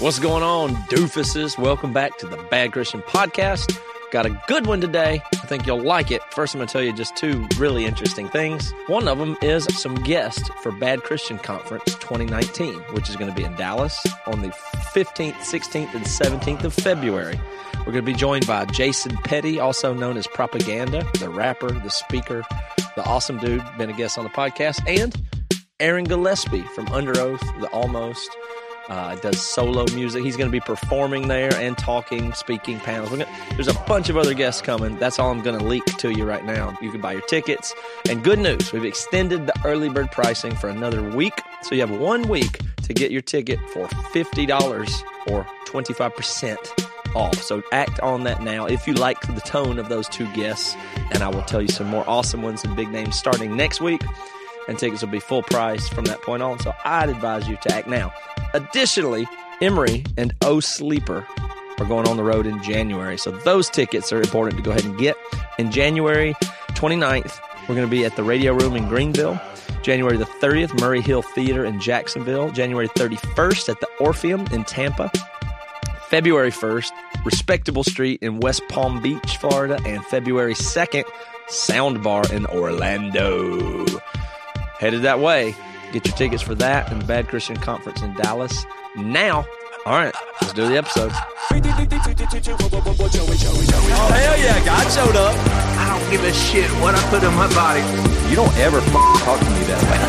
What's going on, doofuses? Welcome back to the Bad Christian Podcast. Got a good one today. I think you'll like it. First, I'm going to tell you just two really interesting things. One of them is some guests for Bad Christian Conference 2019, which is going to be in Dallas on the 15th, 16th, and 17th of February. We're going to be joined by Jason Petty, also known as Propaganda, the rapper, the speaker, the awesome dude, been a guest on the podcast, and Aaron Gillespie from Underoath, the Almost. Uh, does solo music. He's going to be performing there and talking, speaking panels. Gonna, there's a bunch of other guests coming. That's all I'm going to leak to you right now. You can buy your tickets. And good news, we've extended the early bird pricing for another week. So you have one week to get your ticket for $50 or 25% off. So act on that now if you like the tone of those two guests. And I will tell you some more awesome ones and big names starting next week. And tickets will be full price from that point on. So I'd advise you to act now. Additionally, Emery and O Sleeper are going on the road in January. So those tickets are important to go ahead and get. In January 29th, we're going to be at the Radio Room in Greenville. January the 30th, Murray Hill Theater in Jacksonville. January 31st at the Orpheum in Tampa. February 1st, Respectable Street in West Palm Beach, Florida. And February 2nd, Sound Bar in Orlando. Headed that way. Get your tickets for that and the Bad Christian Conference in Dallas now. All right, let's do the episode. Oh, hell yeah, God showed up. I don't give a shit what I put in my body. You don't ever f- talk to me that way.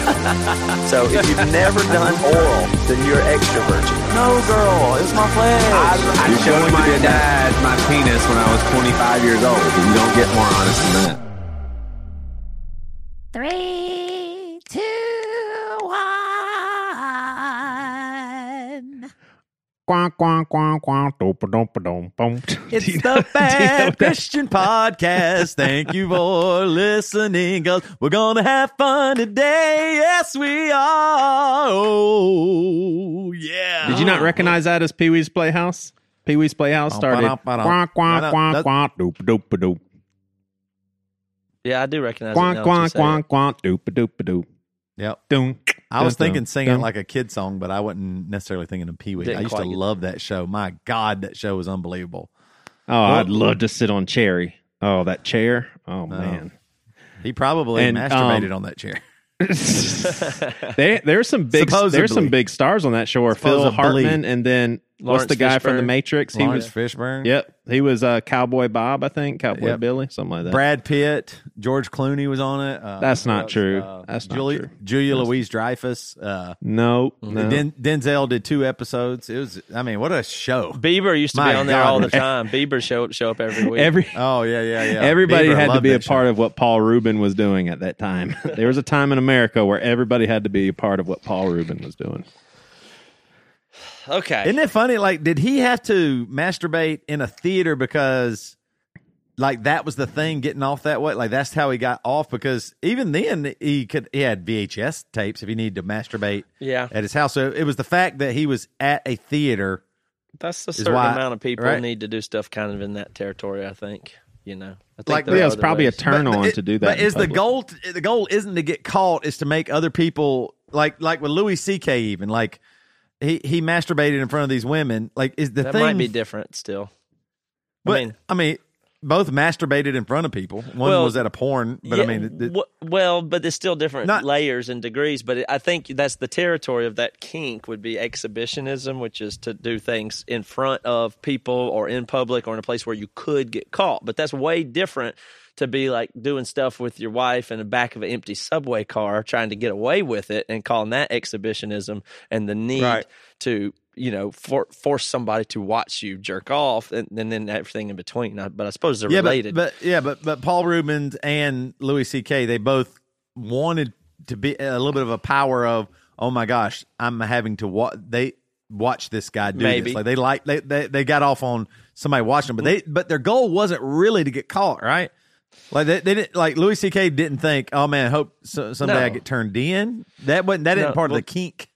So if you've never done oral, then you're extra virgin. no, girl, it's my flesh. I, I You're showed showing my me that. dad my penis when I was 25 years old. and You don't get more honest than that. Three, It's Do you the know- do you know Bad Christian Podcast. Thank you for listening, cause we're gonna have fun today. Yes, we are. Oh, yeah. Did you not recognize that as Pee Wee's Playhouse? Pee Wee's Playhouse oh, started Ba-dum-ba-dum. quack, quack, Ba-dum. quack, That- quack, doop-a-doop-a-doop. Yeah, I do recognize it. Quack, now that you quack, say quack, it. quack, doop-a-doop-a-doop. Yep. Doom. I was Dun, thinking singing dun. like a kid song, but I wasn't necessarily thinking of Pee Wee. I used to quite get love that show. My God, that show was unbelievable. Oh, I'd love to sit on Cherry. Oh, that chair. Oh, man. He probably And, masturbated um, on that chair. they, there's some big there's some big stars on that show. Or Phil Supposedly. Hartman, and then Laurence what's the guy from the Matrix? He Laurence was. Fishburne. Yep, he was uh, Cowboy Bob, I think. Cowboy Yep. Billy, something like that. Brad Pitt, George Clooney was on it. Uh, That's not else? true. Uh, That's not Julia, true. Julia Louise Dreyfus. Uh, no, no. Den- Denzel did two episodes. It was, I mean, what a show. Bieber used to My be on there all the time. Bieber show show up every week. Every Oh yeah, yeah, yeah. everybody Bieber, had to be a part show. of what Paul Rubin was doing at that time. there was a time in America where everybody had to be a part of what Paul Rubin was doing. Okay. Isn't it funny? Like, did he have to masturbate in a theater because, like, that was the thing getting off that way? Like, that's how he got off. Because even then, he could he had VHS tapes if he needed to masturbate Yeah. at his house. So it was the fact that he was at a theater. That's a certain why- amount of people right? need to do stuff kind of in that territory. I think you know. I think Like, yeah, are it's other probably a ways. turn on it- to do that. But in is the goal? The goal isn't to get caught. Is to make other people like like with Louis C.K. Even like he he masturbated in front of these women. Like is the That thing? might be different still. But, I mean, I mean, both masturbated in front of people. One Well, was at a porn, but yeah, I mean, it- it- well, but there's still different Not- layers and degrees. But I think that's the territory of that kink would be exhibitionism, which is to do things in front of people or in public or in a place where you could get caught. But that's way different to be like doing stuff with your wife in the back of an empty subway car, trying to get away with it, and calling that exhibitionism and the need Right. to you know for, force somebody to watch you jerk off and, and then everything in between. I- But I suppose they're yeah, related. but, but yeah, but but Paul Reubens and Louis C.K. they both wanted to be a little bit of a power of oh my gosh, I'm having to watch they watch this guy do Maybe. this. Like they like they, they they got off on somebody watching them, but mm-hmm. they but their goal wasn't really to get caught, right? Like they, they didn't like Louis C.K. didn't think, oh man, I hope so, someday No. I get turned in. That wasn't that. isn't No, part well- of the kink.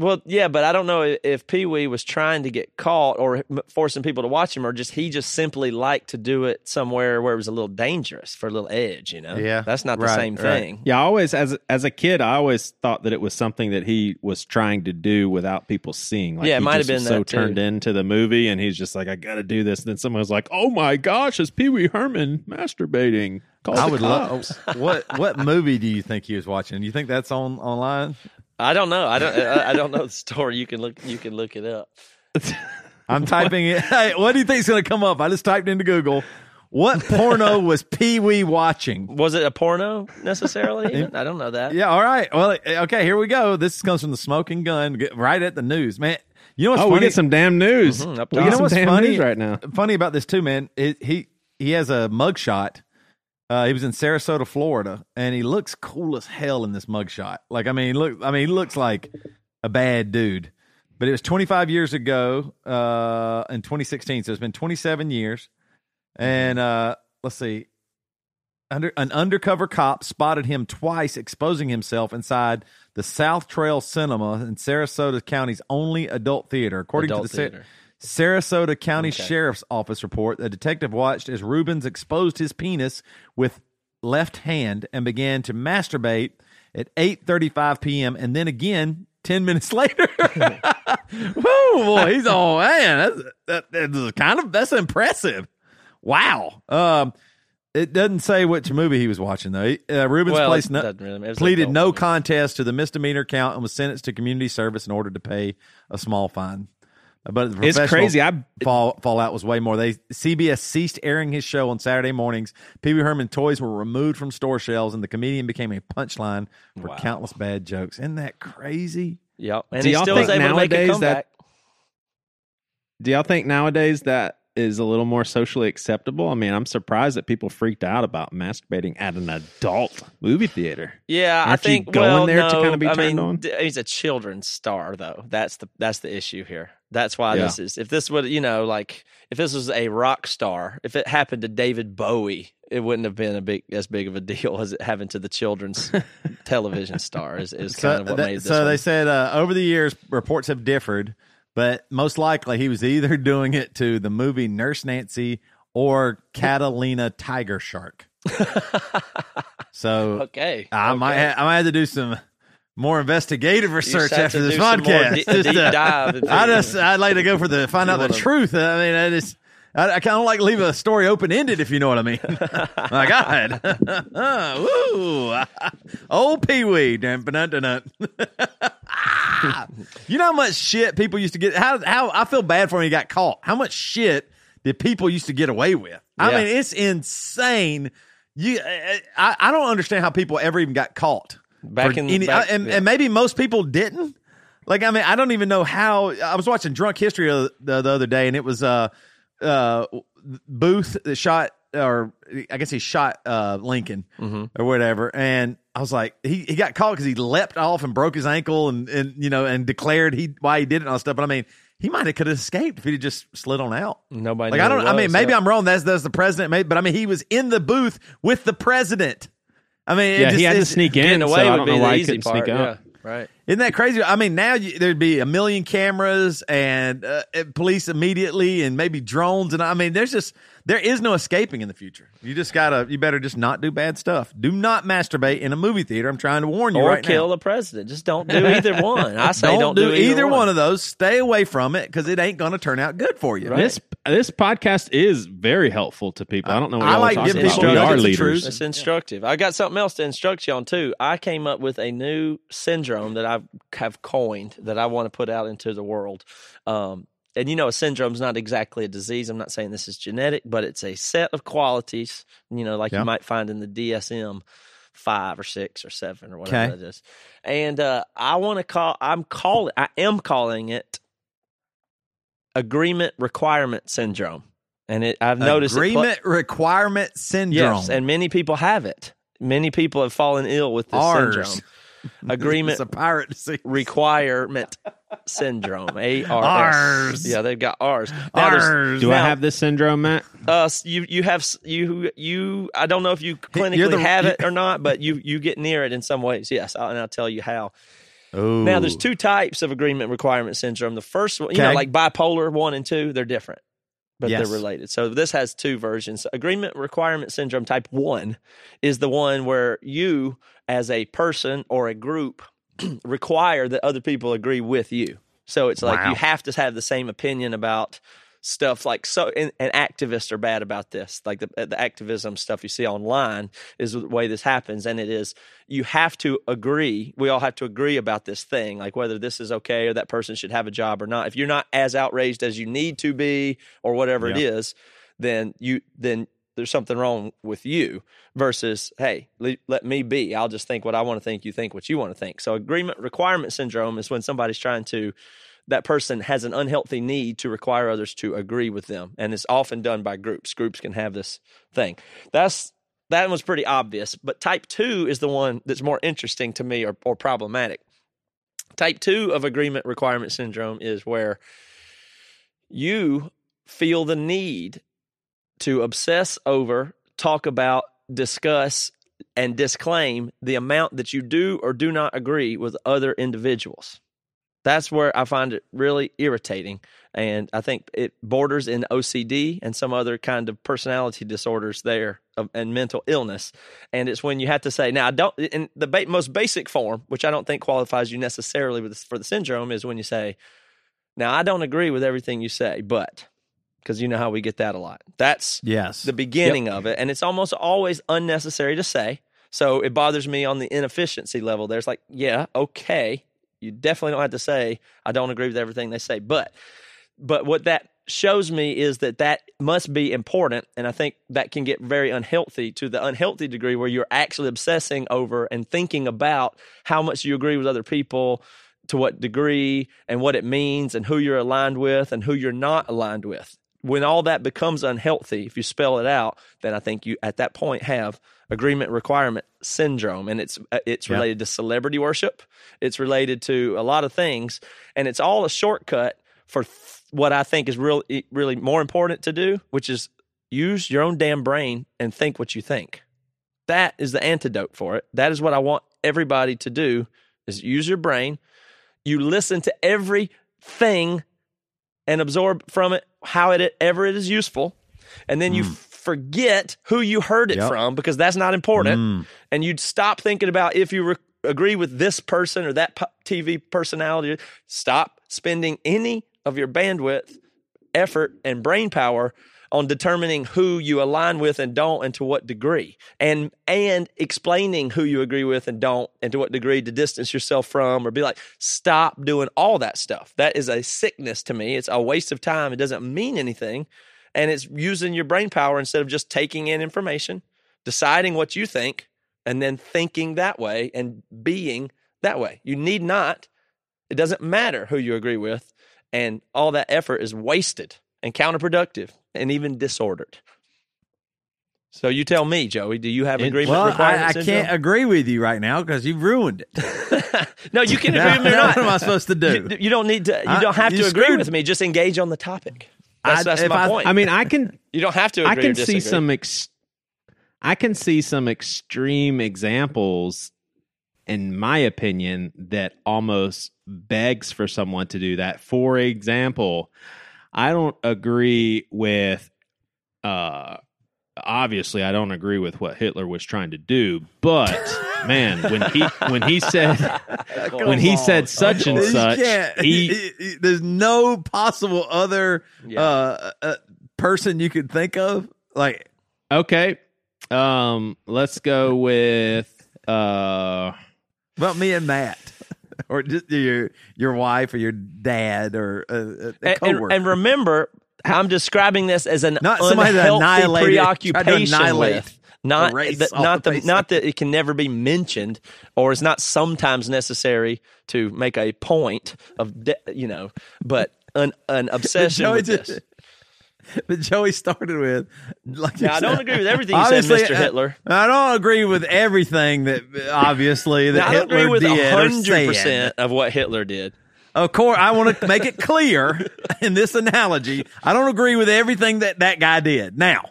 Well, yeah, but I don't know if Pee Wee was trying to get caught or forcing people to watch him, or just he just simply liked to do it somewhere where it was a little dangerous for a little edge. You know, Yeah, that's not the right, same right. thing. Yeah, I always as as a kid, I always thought that it was something that he was trying to do without people seeing. Like Yeah, it might have just was been so too. turned into the movie, and he's just like, "I got to do this." And then someone was like, "Oh my gosh, is Pee Wee Herman masturbating." Call I the would cops." love. What what movie do you think he was watching? Do you think that's on online? I don't know. I don't. I, I don't know the story. You can look. You can look it up. I'm typing it. Hey, what do you think's going to come up? I just typed into Google. What porno was Pee Wee watching? Was it a porno necessarily? even? I don't know that. Yeah, all right. Well, okay, here we go. This comes from the Smoking Gun, get right at the news, man. You know what's Oh, funny? we get some damn news. Mhm, up we get you know some what's damn funny news right now. Funny about this too, man. It, he he has a mugshot. Uh, he was in Sarasota, Florida, and he looks cool as hell in this mugshot. Like, I mean, look, I mean, he looks like a bad dude. But it was 25 years ago, uh, in 2016. So it's been 27 years. And uh, let's see, under an undercover cop spotted him twice exposing himself inside the South Trail Cinema in Sarasota County's only adult theater, according Adult to the Sa- theater. Sarasota County Okay. Sheriff's Office report. The detective watched as Reubens exposed his penis with left hand and began to masturbate at 8:35 p.m. and then again 10 minutes later. Whoa, boy, he's all man, that's that, that's kind of that's impressive. Wow. Um it doesn't say which movie he was watching though. Uh, Reubens Well, placed no, really pleaded no movie. contest to the misdemeanor count and was sentenced to community service in order to pay a small fine. But the It's crazy. I fall, fallout was way more. They CBS ceased airing his show on Saturday mornings. Pee Wee Herman toys were removed from store shelves, and the comedian became a punchline for Wow. countless bad jokes. Isn't that crazy? Yep. And Do y'all still think able to make a nowadays comeback. that- do y'all think nowadays that is a little more socially acceptable? I mean, I'm surprised that people freaked out about masturbating at an adult movie theater. Yeah, I Aren't you think going well, there to kinda be I turned mean, on? d- he's a children's star, though. That's the that's the issue here. That's why Yeah. this is. If this would, you know, like if this was a rock star, if it happened to David Bowie, it wouldn't have been a big as big of a deal as it happened to the children's television star. Is, is kind of what that- made this. so they said uh, over the years, reports have differed, but most likely he was either doing it to the movie Nurse Nancy or Catalina Tiger Shark. so okay, I might ha- I might have to do some more investigative research after this do some more podcast. di- Just, uh, dive I just I'd like to go for the find out the truth. I mean, I just I, I kind of like leave a story open ended if you know what I mean. My God, woo, old Pee Wee, you know how much shit people used to get. How how I feel bad for him. He got caught. How much shit did people used to get away with? I Yeah. mean, it's insane. You, I, I don't understand how people ever even got caught. Back in- any- back- and, yeah. and maybe most people didn't. Like, I mean, I don't even know how. I was watching Drunk History the, the, the other day, and it was uh, uh, Booth that shot, or I guess he shot uh, Lincoln Mm-hmm. or whatever. And I was like, he, he got caught because he leapt off and broke his ankle, and and you know, and declared he why he did it and all that stuff. But I mean, he might have could have escaped if he would just slid on out. Nobody. Like knew I don't. he I mean, maybe I'm wrong. That's that's the president. Maybe, but I mean, he was in the booth with the president. I mean, Yeah, just, he had to sneak in, away so I would don't be know why he couldn't part. sneak out. Yeah, right. Isn't that crazy? I mean, now you, there'd be a million cameras and uh, police immediately, and maybe drones, and I mean, there's just there is no escaping in the future. You just gotta, you better just not do bad stuff. Do not masturbate in a movie theater. I'm trying to warn you Or right kill now. the president. Just don't do either one. I say Don't, don't, do, either one. one of those. Stay away from it because it ain't going to turn out good for you. This this podcast is very helpful to people. I don't know what I y'all like are talking giving people We are leaders. truth. It's instructive. I got something else to instruct you on too. I came up with a new syndrome that I have coined that I want to put out into the world. Um, and you know, a syndrome is not exactly a disease. I'm not saying this is genetic, but it's a set of qualities. You know, like Yeah. you might find in the DSM five or six or seven or whatever Okay. it is. And uh, I want to call. I'm calling. I am calling it agreement requirement syndrome. And it, I've noticed it pl- agreement requirement syndrome. Yes, and many people have it. Many people have fallen ill with this Ours. syndrome. Agreement it's a pirate disease. requirement syndrome. A R S. Yeah, they've got ours. Now there's- Ours. Do I have this syndrome, Matt? Uh, you you have s- you you. I don't know if you clinically the- have it or not, but you you get near it in some ways. Yes, I'll, and I'll tell you how. Ooh. Now, there's two types of agreement requirement syndrome. The first one, you know, like bipolar one and two, they're different, but Yes. they're related. So this has two versions. Agreement requirement syndrome type one is the one where you, as a person or a group, require that other people agree with you. So it's like Wow. you have to have the same opinion about stuff like so and, and activists are bad about this like the, the activism stuff you see online is the way this happens and it is you have to agree we all have to agree about this thing like whether this is okay or that person should have a job or not if you're not as outraged as you need to be or whatever it Yeah. is then you then there's something wrong with you versus hey le- let me be. I'll just think what i want to think you think what you want to think. So agreement requirement syndrome is when somebody's trying to that person has an unhealthy need to require others to agree with them and it's often done by groups. Groups can have this thing. That's that one's pretty obvious but type 2 is the one that's more interesting to me or, or problematic. Type 2 of agreement requirement syndrome is where you feel the need to obsess over talk about discuss and disclaim the amount that you do or do not agree with other individuals that's where I find it really irritating. And I think it borders in OCD and some other kind of personality disorders there of, and mental illness. And it's when you have to say, now, I don't, in the ba- most basic form, which I don't think qualifies you necessarily with, for the syndrome, is when you say, now, I don't agree with everything you say, but, because you know how we get that a lot. That's yes. the beginning of it. And it's almost always unnecessary to say. So it bothers me on the inefficiency level. There's like, yeah, okay. You definitely don't have to say, I don't agree with everything they say. But but what that shows me is that that must be important. And I think that can get very unhealthy to the unhealthy degree where you're actually obsessing over and thinking about how much you agree with other people, to what degree, and what it means, and who you're aligned with and who you're not aligned with when all that becomes unhealthy, if you spell it out, then I think you at that point have agreement requirement syndrome, and it's uh, it's Yeah. related to celebrity worship. It's related to a lot of things, and it's all a shortcut for th- what I think is really really more important to do, which is use your own damn brain and think what you think. That is the antidote for it. That is what I want everybody to do: is use your brain. You listen to everything and absorb from it how it ever it is useful, and then you forget who you heard it Yep. from because that's not important, Mm. and you'd stop thinking about if you re- agree with this person or that TV personality. Stop spending any of your bandwidth, effort, and brain power on determining who you align with and don't and to what degree. And and explaining who you agree with and don't and to what degree to distance yourself from or be like stop doing all that stuff. That is a sickness to me. It's a waste of time. It doesn't mean anything. And it's using your brain power instead of just taking in information deciding what you think and then thinking that way and being that way. You need not. It doesn't matter who you agree with. And all that effort is wasted and counterproductive and even disordered. So you tell me, Joey, do you have agreement Well, requirement I, I syndrome? can't agree with you right now because you've ruined it. no, you can agree with me or not. what am I supposed to do? You, you don't need to. You I- don't have to agree screwed- with me. Just engage on the topic. That's, I- that's my I- point. I mean, I can you don't have to. I can see some ex- I can see some extreme examples in my opinion that almost begs for someone to do that. For example, I don't agree with uh obviously I don't agree with what Hitler was trying to do, but man, when he when he said when he said such and such, can't- he there's no possible other Yeah. uh, uh, person you could think of. Like, Okay. Um, let's go with uh about me and Matt, or just your your wife or your dad or uh, a, a and, and, coworker. and remember, I'm describing this as an Not somebody that unhealthy annihilated- tried to preoccupation with. Not a that, not the the, not that it can never be mentioned, or it's not sometimes necessary to make a point of de- you know, but an an obsession Joey with just- this. But Joey started with, like you Now, I don't said- agree with everything you said, Mr. Hitler. I don't agree with everything that obviously that Now, I don't Hitler agree with did hundred percent of what Hitler did. Of course, I want to make it clear in this analogy. I don't agree with everything that that guy did. Now,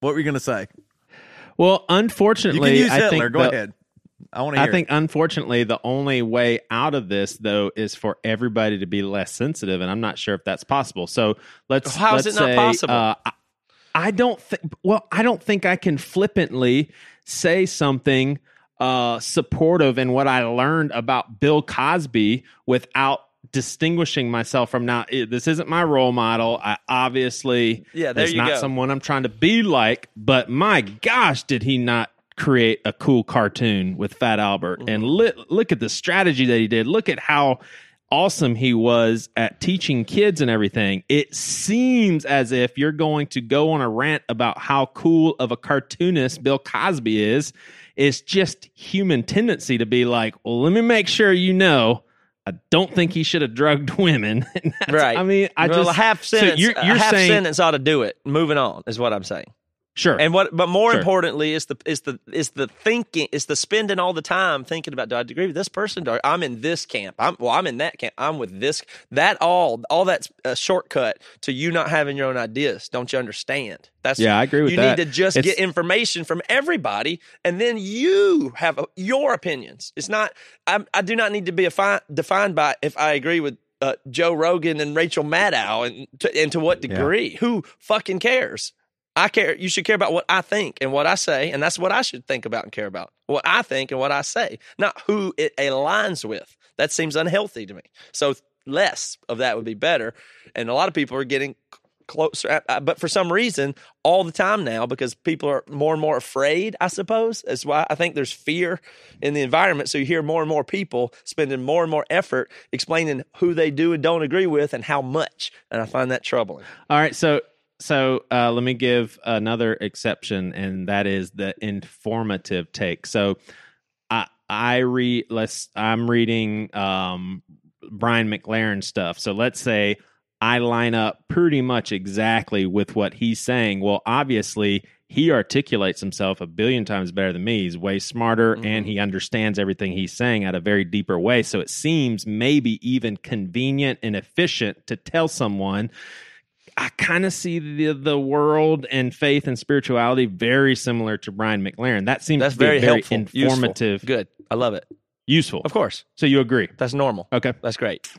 what were you going to say? well, You unfortunately can use I think Go the- ahead. I want to I hear. think, unfortunately, the only way out of this, though, is for everybody to be less sensitive, and I'm not sure if that's possible. So let's. How is let's it not say, possible? Uh, I, I don't think. Well, I don't think I can flippantly say something uh, supportive in what I learned about Bill Cosby without distinguishing myself from now. This isn't my role model. I obviously Yeah, there it's you not go. someone I'm trying to be like. But my gosh, did he not create a cool cartoon with Fat Albert? Mm-hmm. And li- look at the strategy that he did. Look at how awesome he was at teaching kids and everything. It seems as if you're going to go on a rant about how cool of a cartoonist Bill Cosby is. It's just human tendency to be like, well, let me make sure you know. I don't think he should have drugged women. Right. I mean, I well, just a half so sentence. you're, you're a half saying sentence ought to do it. Moving on is what I'm saying. Sure. And what, but more Sure. importantly, is the is the is the thinking, is the spending all the time thinking about. Do I agree with this person? Do I, I'm in this camp. I'm well. I'm in that camp. I'm with this. That all all that's a shortcut to you not having your own ideas. Don't you understand? That's Yeah, I agree with you that. You need to just It's- get information from everybody, and then you have uh, your opinions. It's not. I, I do not need to be afi- defined by if I agree with. Uh, Joe Rogan and Rachel Maddow, and to, and to what degree? Who fucking cares? I care. You should care about what I think and what I say, and that's what I should think about and care about. What I think and what I say, not who it aligns with. That seems unhealthy to me. So less of that would be better. And a lot of people are getting closer, Uh, uh, but for some reason, all the time now, because people are more and more afraid. I suppose that's why I think there's fear in the environment. So you hear more and more people spending more and more effort explaining who they do and don't agree with and how much, and I find that troubling. All right, so so uh, let me give another exception, and that is the informative take. So I I read let's I'm reading um, Brian McLaren stuff. So let's say I line up pretty much exactly with what he's saying. Well, obviously he articulates himself a billion times better than me. He's way smarter and he understands everything he's saying at a very deeper way. So it seems maybe even convenient and efficient to tell someone I kind of see the the world and faith and spirituality very similar to Brian McLaren. That seems That's very, very helpful, informative, useful. Good, I love it. useful. Of course, So you agree? that's normal. Okay. That's great.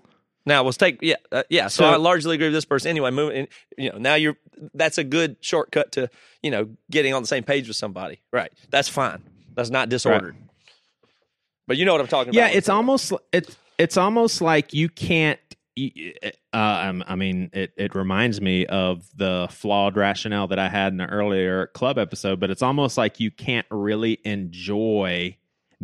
Now let's take yeah uh, yeah. So, So- I largely agree with this person anyway. Moving, you know, now you're that's a good shortcut to you know getting on the same page with somebody. Right. That's fine. That's not disordered. But you know what I'm talking Yeah, about. Yeah, it's almost it's it's almost like you can't. Uh, um, I mean, it it reminds me of the flawed rationale that I had in an earlier club episode. But it's almost like you can't really enjoy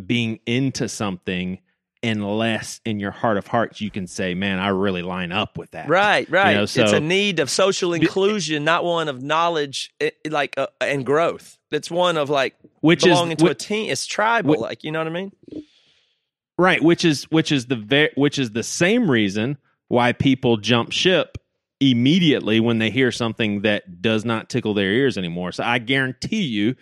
being into something unless, in your heart of hearts, you can say, "Man, I really line up with that." Right, right. know, it's a need of social inclusion, not one of knowledge, eh, like uh, and growth. It's one of like Which belonging is to whi- a team. It's tribal, whi- like you know what I mean. right which is which is the ve- which is the same reason why people jump ship immediately when they hear something that does not tickle their ears anymore so i guarantee you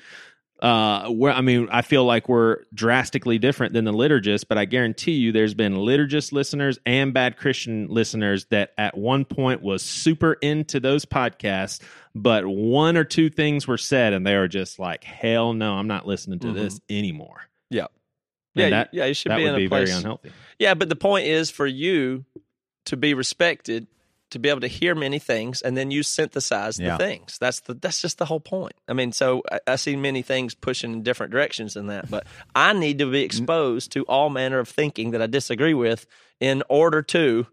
uh where i mean i feel like we're drastically different than the liturgists but i guarantee you there's been liturgist listeners and bad christian listeners that at one point was super into those podcasts but one or two things were said and they were just like hell no i'm not listening to this anymore Yeah. And Yeah, that, yeah. You should that be would in a be place. very unhealthy Yeah, but the point is for you to be respected, to be able to hear many things, and then you synthesize Yeah. the things. That's the that's just the whole point. I mean, so I, I see many things pushing in different directions than that, but I need to be exposed to all manner of thinking that I disagree with in order to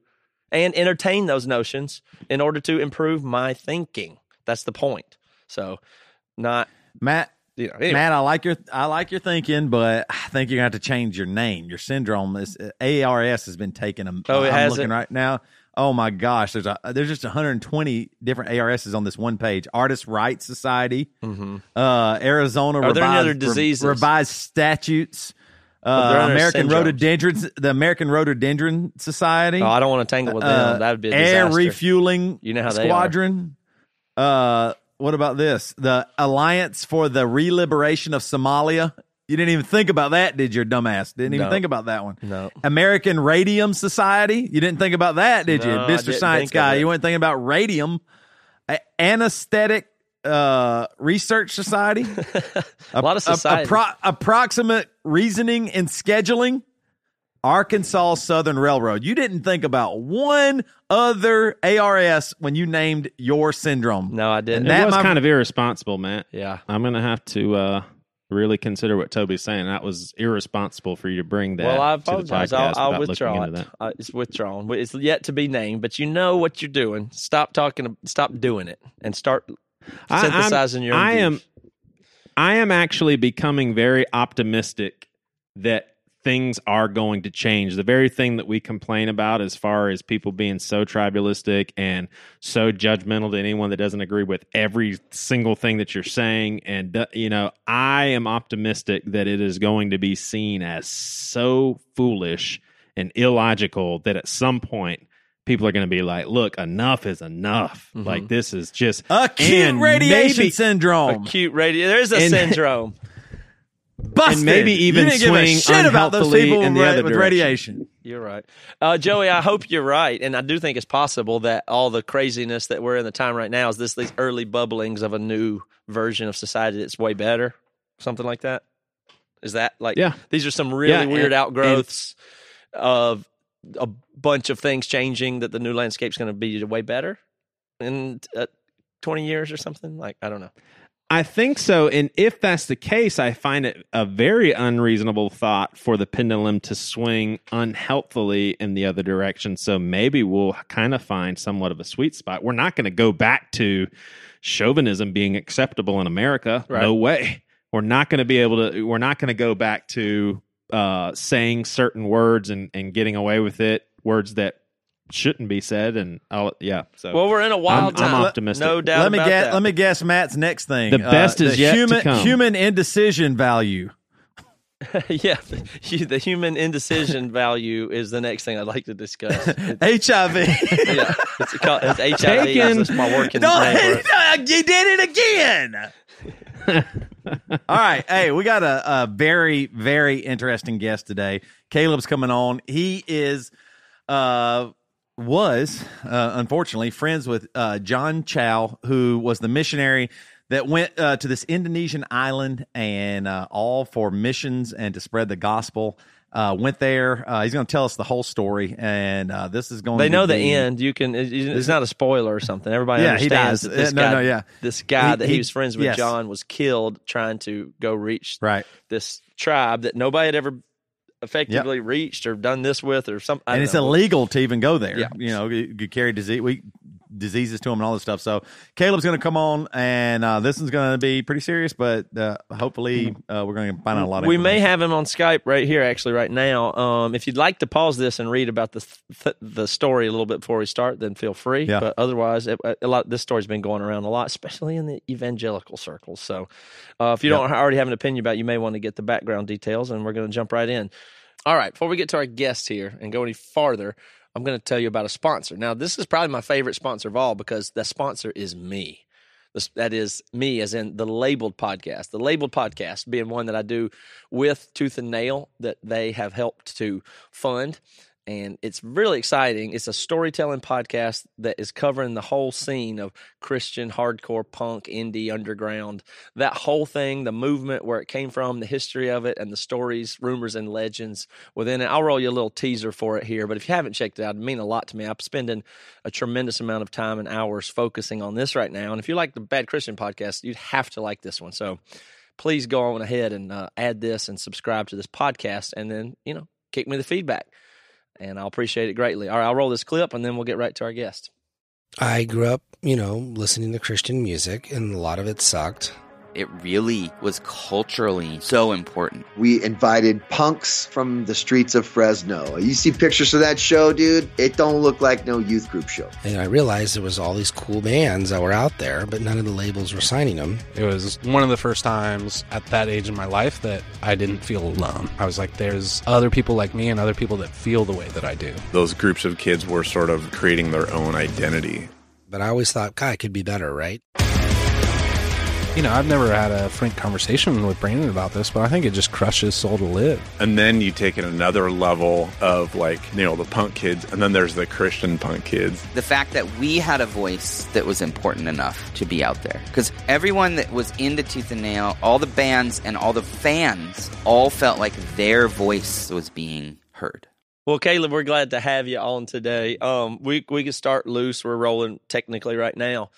and entertain those notions in order to improve my thinking. That's the point. So, not Matt. You know. Anyway, Matt, I like your I like your thinking, but I think you're gonna have to change your name. Your syndrome is ARS has been taken. A, Oh, it I'm has looking it? right now. Oh my gosh, there's a there's just 120 different ARSs on this one page. Artist Rights Society, uh, Arizona Mm-hmm. Are there any revised, other diseases? re- revised statutes. Uh, American the American Rhododendron Society. oh, I don't want to tangle with them. uh, that would be a air refueling You know how they are. squadron. Uh, what about this? The Alliance for the Reliberation of Somalia. You didn't even think about that, did you, dumbass? Didn't even No. think about that one. No. American Radium Society. You didn't think about that, did you, No, Mister Science Guy? You weren't thinking about radium. A- anesthetic uh, Research Society, a lot of society. appro- approximate reasoning and scheduling, Arkansas Southern Railroad. You didn't think about one other ARS when you named your syndrome. no, I didn't. And It that was my- kind of irresponsible, Matt. yeah. I'm gonna have to uh, really consider what Toby's saying. That was irresponsible for you to bring that. Well, I to the apologize. podcast I'll, I'll withdraw it. that. Uh, it's withdrawn. It's yet to be named, but you know what you're doing. Stop talking. Stop doing it, and start I- I'm- synthesizing your. Own I am. I am actually becoming very optimistic that things are going to change. The very thing that we complain about as far as people being so tribalistic and so judgmental to anyone that doesn't agree with every single thing that you're saying and uh, you know, I am optimistic that it is going to be seen as so foolish and illogical that at some point people are going to be like, "Look, enough is enough. Mhm. Like this is just Acute radiation maybe- syndrome. Acute radio. There's a And- syndrome. Busted. and maybe You even didn't give a swing shit about those people in the with, other with direction. radiation. You're right, uh, Joey. I hope you're right, and I do think it's possible that all the craziness that we're in the time right now is this these early bubblings of a new version of society that's way better, something like that. Is that like? Yeah. These are some really Yeah, weird and- outgrowths of a bunch of things changing that the new landscape's going to be way better in uh, 20 years or something. Like I don't know. I think so. And if that's the case, I find it a very unreasonable thought for the pendulum to swing unhealthfully in the other direction. So maybe we'll kind of find somewhat of a sweet spot. We're not going to go back to chauvinism being acceptable in America. Right. No way. We're not going to be able to, we're not going to go back to uh, saying certain words and, and getting away with it, words that shouldn't be said. And all, yeah. So Well, we're in a wild I'm time. optimistic. No doubt Let me about guess. that. Let me guess. Matt's next thing. The best is the yet to human, come. Human indecision value. yeah, the, the human indecision value is the next thing I'd like to discuss. It- HIV. yeah, it's, called, it's HIV. Taken. That's my working no, name for it. no, you did it again. All right. Hey, we got a, a very, very interesting guest today. Kaleb's coming on. He is, uh, was, uh, unfortunately, friends with uh, John Chau, who was the missionary that went uh, to this Indonesian island and uh, all for missions and to spread the gospel. Uh, went there. Uh, he's going to tell us the whole story, and uh, this is going. To They know the end. You can. it- It's not a spoiler or something. Everybody Yeah, he understands does. that this no, guy. no, yeah. This guy He- that he, he- was friends with yes. John was killed trying to go reach Right. this tribe that nobody had ever effectively reached or done this with or something. and it's illegal to even go there. Yeah. You know, you, you carry disease, we, diseases to them and all this stuff. So Kaleb's going to come on, and uh, this one's going to be pretty serious, but uh, hopefully uh, we're going to find out a lot of. we may have him on Skype right here, actually, right now. Um, if you'd like to pause this and read about the th- the story a little bit before we start, then feel free. Yeah. But otherwise, it, a lot this story's been going around a lot, especially in the evangelical circles. So, uh, if you don't already have an opinion about, it, you may want to get the background details, and we're going to jump right in. All right, before we get to our guest here and go any farther, I'm going to tell you about a sponsor. Now, this is probably my favorite sponsor of all because the sponsor is me. That is me, as in the Labeled Podcast. The Labeled Podcast being one that I do with Tooth and Nail that they have helped to fund. And it's really exciting. It's a storytelling podcast that is covering the whole scene of Christian, hardcore, punk, indie, underground, that whole thing, the movement, where it came from, the history of it, and the stories, rumors, and legends within it. I'll roll you a little teaser for it here, but if you haven't checked it out, it'd mean a lot to me. I'm spending a tremendous amount of time and hours focusing on this right now. And if you like the Bad Christian podcast, you'd have to like this one. So please go on ahead and uh, add this and subscribe to this podcast, and then you know kick me the feedback, and I'll appreciate it greatly. All right, I'll roll this clip, and then we'll get right to our guest. I grew up, you know, listening to Christian music, and a lot of it sucked. It really was culturally so important. We invited punks from the streets of Fresno. You see pictures of that show, dude? It don't look like no youth group show. And I realized there was all these cool bands that were out there, but none of the labels were signing them. It was one of the first times at that age in my life that I didn't feel alone. I was like, there's other people like me and other people that feel the way that I do. Those groups of kids were sort of creating their own identity. But I always thought, God, it could be better, right? You know, I've never had a frank conversation with Brandon about this, but I think it just crushes soul to live. And then you take it another level of like, you know, the punk kids, and then there's the Christian punk kids. The fact that we had a voice that was important enough to be out there. Because everyone that was into Tooth and Nail, all the bands and all the fans, all felt like their voice was being heard. Well, Kaleb, we're glad to have you on today. Um, we we can start loose. We're rolling technically right now.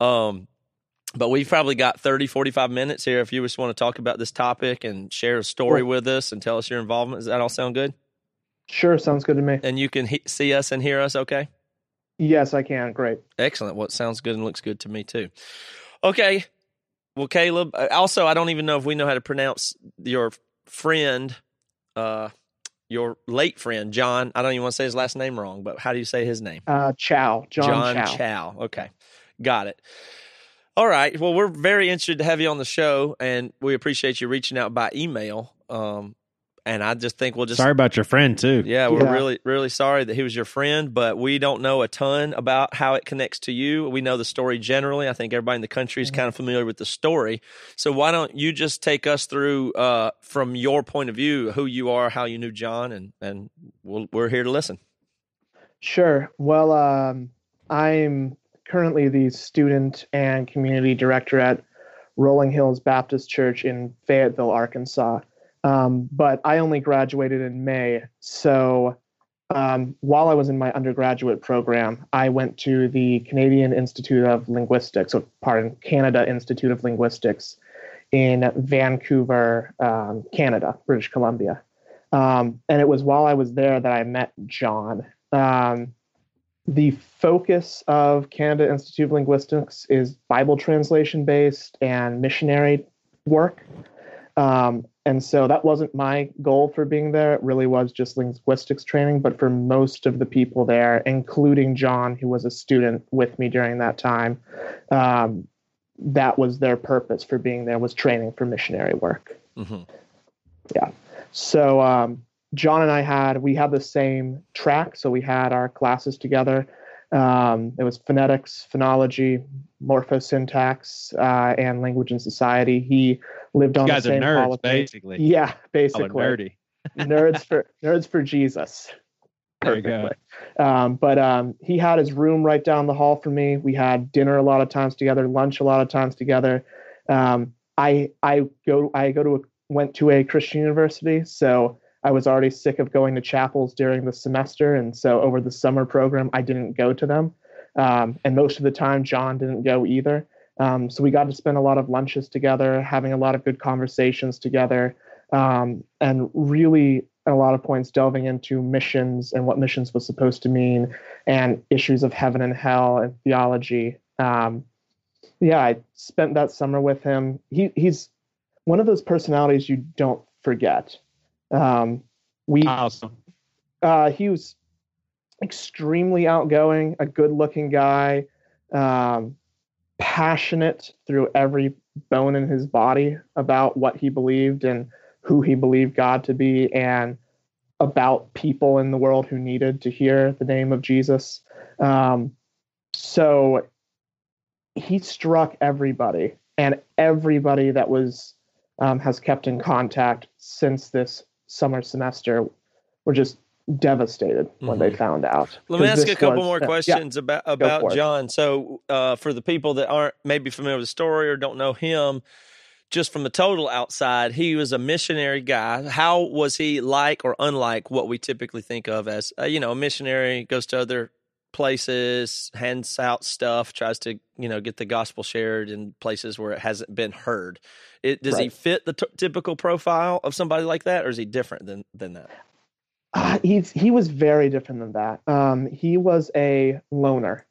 Um, but we've probably got 30, 45 minutes here if you just want to talk about this topic and share a story with us and tell us your involvement. Does that all sound good? Sure, sounds good to me. And you can he- see us and hear us okay? Yes, I can. Great. Excellent. Well, sounds good and looks good to me too. Okay. Well, Kaleb, uh, also, I don't even know if we know how to pronounce your friend, uh, your late friend, John. I don't even want to say his last name wrong, but how do you say his name? Uh, Chau. John, Chau. Chau. Okay. Got it. All right. Well, we're very interested to have you on the show, and we appreciate you reaching out by email. Um, and I just think we'll just Sorry about your friend too. yeah, we're Yeah. really really sorry that he was your friend, but we don't know a ton about how it connects to you. We know the story generally. I think everybody in the country is kind of familiar with the story. So why don't you just take us through uh, from your point of view who you are, how you knew John, and and we'll, we're here to listen. Sure. Well, um, I'm currently the student and community director at Rolling Hills Baptist Church in Fayetteville, Arkansas. Um, but I only graduated in May. So um, while I was in my undergraduate program, I went to the Canadian Institute of Linguistics, or pardon, Canada Institute of Linguistics in Vancouver, um, Canada, British Columbia. Um, and it was while I was there that I met John. Um, the focus of Canada Institute of Linguistics is Bible translation based and missionary work. Um, and so that wasn't my goal for being there. It really was just linguistics training. But for most of the people there, including John, who was a student with me during that time, um, that was their purpose for being there was training for missionary work. Mm-hmm. Yeah. So um, John and I had we had the same track, so we had our classes together. Um, it was phonetics, phonology, morphosyntax, uh, and language and society. He lived You on guys the are same nerds, hall basically. Yeah, basically nerdy. nerds for nerds for Jesus. There you go. Um, but um, he had his room right down the hall from me. We had dinner a lot of times together, lunch a lot of times together. Um, I I go I go to a, went to a Christian university, so I was already sick of going to chapels during the semester, and so over the summer program I didn't go to them. Um, and most of the time John didn't go either. Um, so we got to spend a lot of lunches together, having a lot of good conversations together, um, and really at a lot of points delving into missions and what missions was supposed to mean and issues of heaven and hell and theology. Um, yeah, I spent that summer with him. He he's one of those personalities you don't forget. Um, we Awesome. uh, he was extremely outgoing, a good-looking guy, um, passionate through every bone in his body about what he believed and who he believed God to be, and about people in the world who needed to hear the name of Jesus. Um, so he struck everybody, and everybody that was um, has kept in contact since this summer semester were just devastated when they found out. Mm-hmm. Let me ask a couple was- more uh, yeah. questions about for about it. John. So, uh, for the people that aren't maybe familiar with the story or don't know him, just from the total outside, he was a missionary guy. How was he like or unlike what we typically think of as uh, you know a missionary goes to other places, hands out stuff, tries to you know get the gospel shared in places where it hasn't been heard. It, does he fit the t- typical profile of somebody like that, or is he different than than that? Uh, he's he was very different than that. Um, he was a loner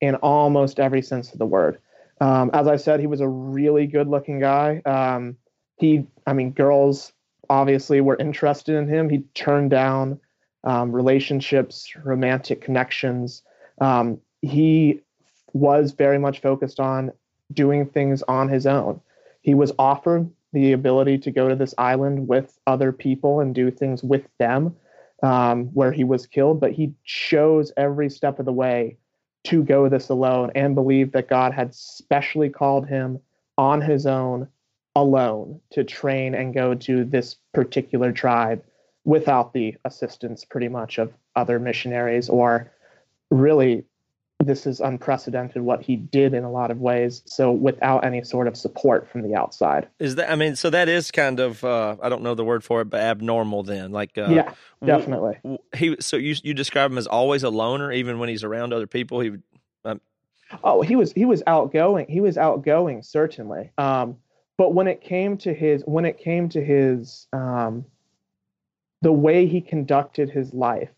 in almost every sense of the word. Um, as I said, he was a really good-looking guy. Um, he, I mean, girls obviously were interested in him. He turned down um, relationships, romantic connections. Um, he was very much focused on doing things on his own. He was offered the ability to go to this island with other people and do things with them um, where he was killed, but he chose every step of the way to go this alone and believe that God had specially called him on his own alone to train and go to this particular tribe without the assistance pretty much of other missionaries or really this is unprecedented what he did in a lot of ways so without any sort of support from the outside Is that? I mean, so that is kind of uh, I don't know the word for it, but abnormal. Then, like, uh, yeah w- definitely w- he. So you you describe him as always a loner, even when he's around other people. He would. Um, Oh, he was he was outgoing. He was outgoing certainly. Um, but when it came to his when it came to his um, the way he conducted his life,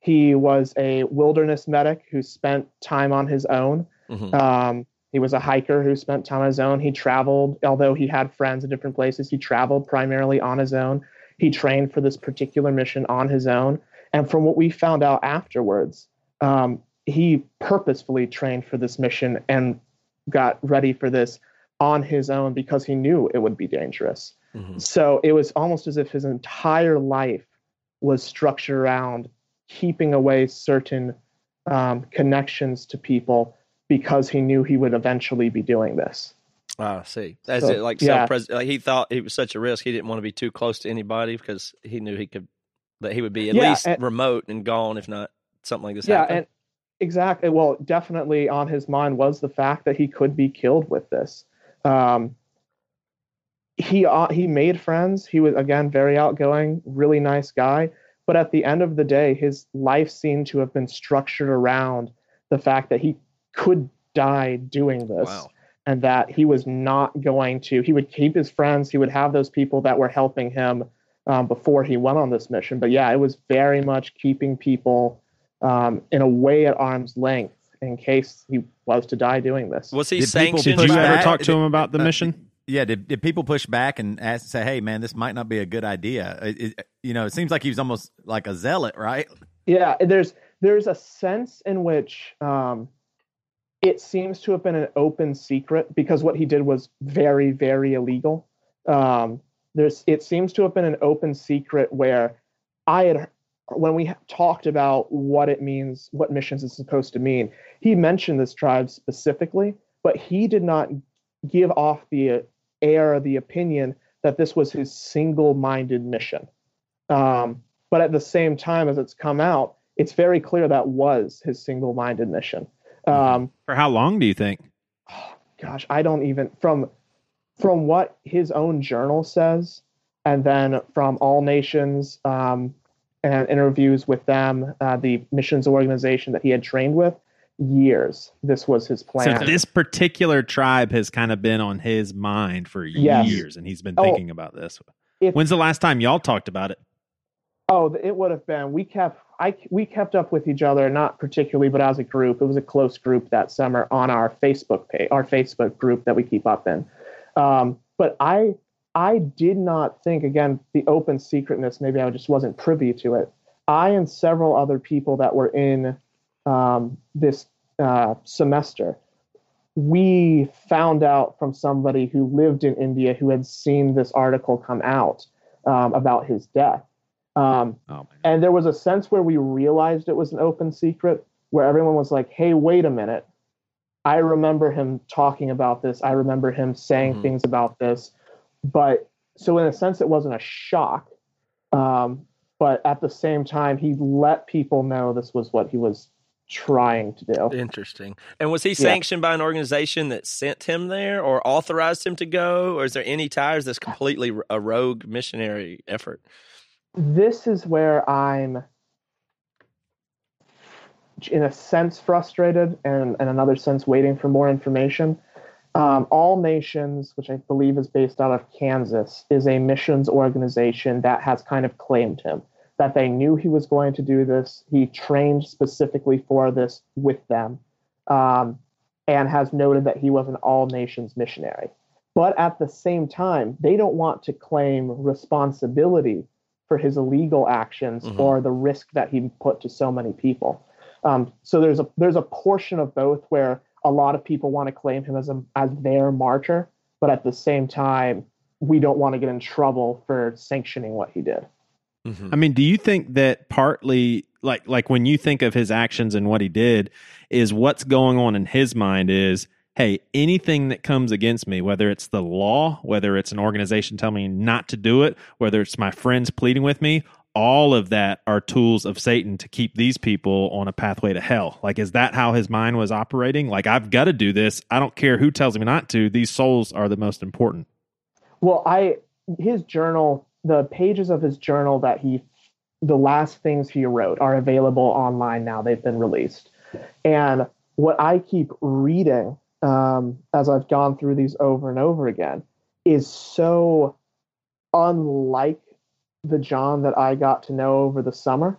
he was a wilderness medic who spent time on his own. mhm. Um, he was a hiker who spent time on his own. He traveled, although he had friends in different places. He traveled primarily on his own. He trained for this particular mission on his own. And from what we found out afterwards, um, he purposefully trained for this mission and got ready for this on his own because he knew it would be dangerous. Mhm. So it was almost as if his entire life was structured around keeping away certain um, connections to people because he knew he would eventually be doing this. Ah, I see. As So, it like yeah. self like he thought he was such a risk. He didn't want to be too close to anybody because he knew he could that he would be at Yeah, least and- remote and gone if not something like this yeah, happened. and exactly. Well, definitely on his mind was the fact that he could be killed with this. Um, he uh, he made friends. He was again very outgoing, really nice guy. But at the end of the day, his life seemed to have been structured around the fact that he could die doing this. Wow. and that he was not going to he would keep his friends he would have those people that were helping him um, before he went on this mission but yeah it was very much keeping people um, in a way at arm's length in case he was to die doing this Was he Did people sanctioned? Did you ever talk to him about the Uh, mission? Yeah, did, did people push back and ask, say, "Hey, man, this might not be a good idea"? It, it- you know, it seems like he was almost like a zealot, right? yeah there's there's a sense in which um, it seems to have been an open secret because what he did was very very illegal um, there's it seems to have been an open secret where i had when we talked about what it means what missions is supposed to mean he mentioned this tribe specifically but he did not give off the air the opinion that this was his single-minded mission um, but at the same time as it's come out it's very clear that was his single-minded mission um, For how long do you think? gosh i don't even from from what his own journal says and then from all nations um, and interviews with them uh, the missions organization that he had trained with years this was his plan So this particular tribe has kind of been on his mind for Yes. years, and he's been Oh, thinking about this. if- When's the last time y'all talked about it? Oh, it would have been. We kept I we kept up with each other, not particularly, but as a group. It was a close group that summer on our Facebook page, our Facebook group that we keep up in. Um, but I I did not think again the open secretness. Maybe I just wasn't privy to it. I and several other people that were in um, this uh, semester, we found out from somebody who lived in India who had seen this article come out um, about his death. Um, Oh and there was a sense where we realized it was an open secret, where everyone was like, hey, wait a minute. I remember him talking about this. I remember him saying Mhm. things about this. But so, in a sense, it wasn't a shock. Um, but at the same time, he let people know this was what he was trying to do. Interesting. And was he sanctioned by an organization that sent him there or authorized him to go? Or is there any ties that's completely a rogue missionary effort? this is where I'm, in a sense, frustrated, and in another sense, waiting for more information. Um, All Nations, which I believe is based out of Kansas, is a missions organization that has kind of claimed him. That they knew he was going to do this. He trained specifically for this with them, um, and has noted that he was an All Nations missionary. But at the same time, they don't want to claim responsibility for his illegal actions Mhm. or the risk that he put to so many people. Um, so there's a there's a portion of both where a lot of people want to claim him as a as their martyr, but at the same time, we don't want to get in trouble for sanctioning what he did. Mhm. I mean, do you think that partly, like, like when you think of his actions and what he did, is what's going on in his mind is, hey, anything that comes against me, whether it's the law, whether it's an organization telling me not to do it, whether it's my friends pleading with me, all of that are tools of Satan to keep these people on a pathway to hell. Like, is that how his mind was operating? Like, I've got to do this. I don't care who tells me not to. These souls are the most important. Well, I his journal, the pages of his journal that he, the last things he wrote are available online now. They've been released, and what I keep reading um, as I've gone through these over and over again is so unlike the John that I got to know over the summer.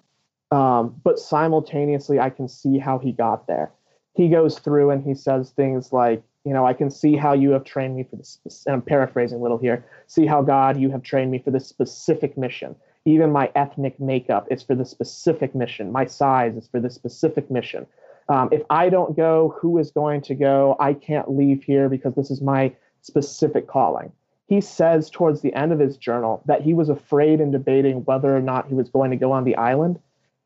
Um, but simultaneously, I can see how he got there. He goes through and he says things like, you know, I can see how you have trained me for this. And I'm paraphrasing a little here. See how God, you have trained me for this specific mission. Even my ethnic makeup is for the specific mission. My size is for the specific mission. Um, if I don't go, who is going to go? I can't leave here because this is my specific calling he says towards the end of his journal that he was afraid in debating whether or not he was going to go on the island.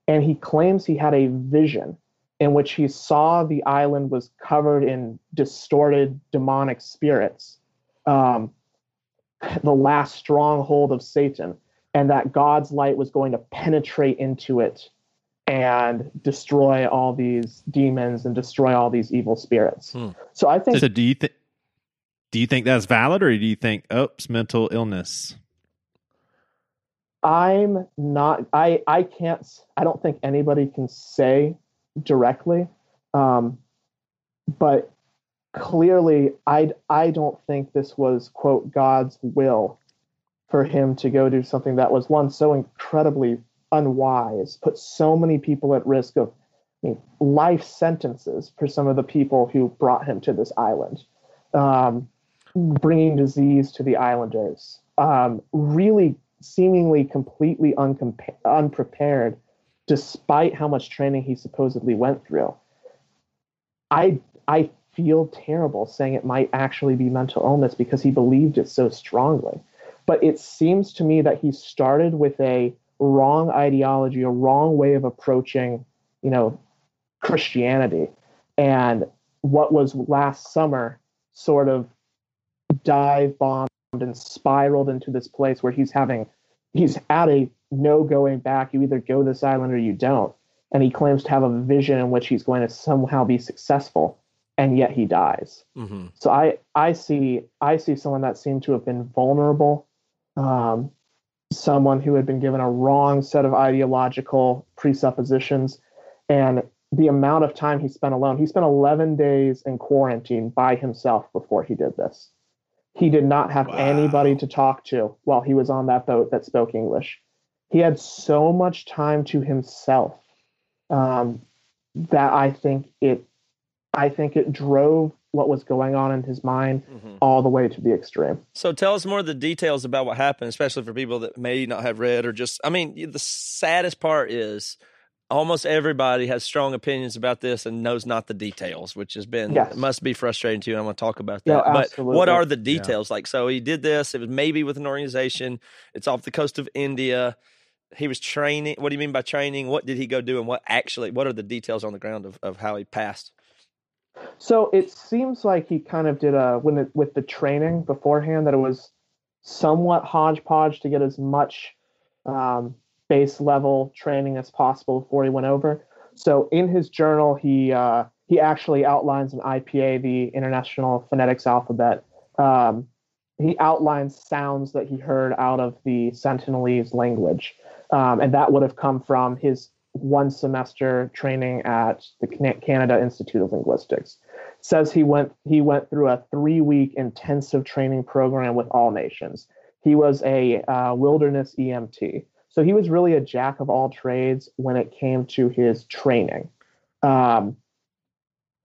And he claims he had a vision in which he saw the island was covered in distorted demonic spirits, um, the last stronghold of Satan, and that God's light was going to penetrate into it and destroy all these demons and destroy all these evil spirits. Hmm. So I think. So, do you think? Do you think that's valid, or do you think, oops, mental illness? I'm not. I I can't. I don't think anybody can say directly, um, but clearly, I I don't think this was quote God's will for him to go do something that was one so incredibly unwise, put so many people at risk of I mean, life sentences for some of the people who brought him to this island. Um, bringing disease to the Islanders, um, really seemingly completely uncompa- unprepared, despite how much training he supposedly went through. I I feel terrible saying it might actually be mental illness because he believed it so strongly. But it seems to me that he started with a wrong ideology, a wrong way of approaching, you know, Christianity. And what was last summer sort of dive bombed and spiraled into this place where he's having he's at a no going back you either go this island or you don't and he claims to have a vision in which he's going to somehow be successful and yet he dies mm-hmm. so i i see i see someone that seemed to have been vulnerable um, someone who had been given a wrong set of ideological presuppositions and the amount of time he spent alone he spent 11 days in quarantine by himself before he did this he did not have wow. anybody to talk to while he was on that boat that spoke English. He had so much time to himself um, that I think it, I think it drove what was going on in his mind mm-hmm. all the way to the extreme. So tell us more of the details about what happened, especially for people that may not have read or just. I mean, the saddest part is almost everybody has strong opinions about this and knows not the details, which has been yes. must be frustrating to you. And I'm going to talk about that. Yeah, but what are the details? Yeah. Like, so he did this. It was maybe with an organization. It's off the coast of India. He was training. What do you mean by training? What did he go do, and what actually? What are the details on the ground of, of how he passed? So it seems like he kind of did a when it, with the training beforehand that it was somewhat hodgepodge to get as much um, base level training as possible before he went over. So in his journal, he uh, he actually outlines an IPA, the International Phonetics Alphabet. Um, he outlines sounds that he heard out of the Sentinelese language, um, and that would have come from his one semester training at the Canada Institute of Linguistics. It says he went he went through a three week intensive training program with all nations. He was a uh, wilderness EMT. So he was really a jack of all trades when it came to his training. Um,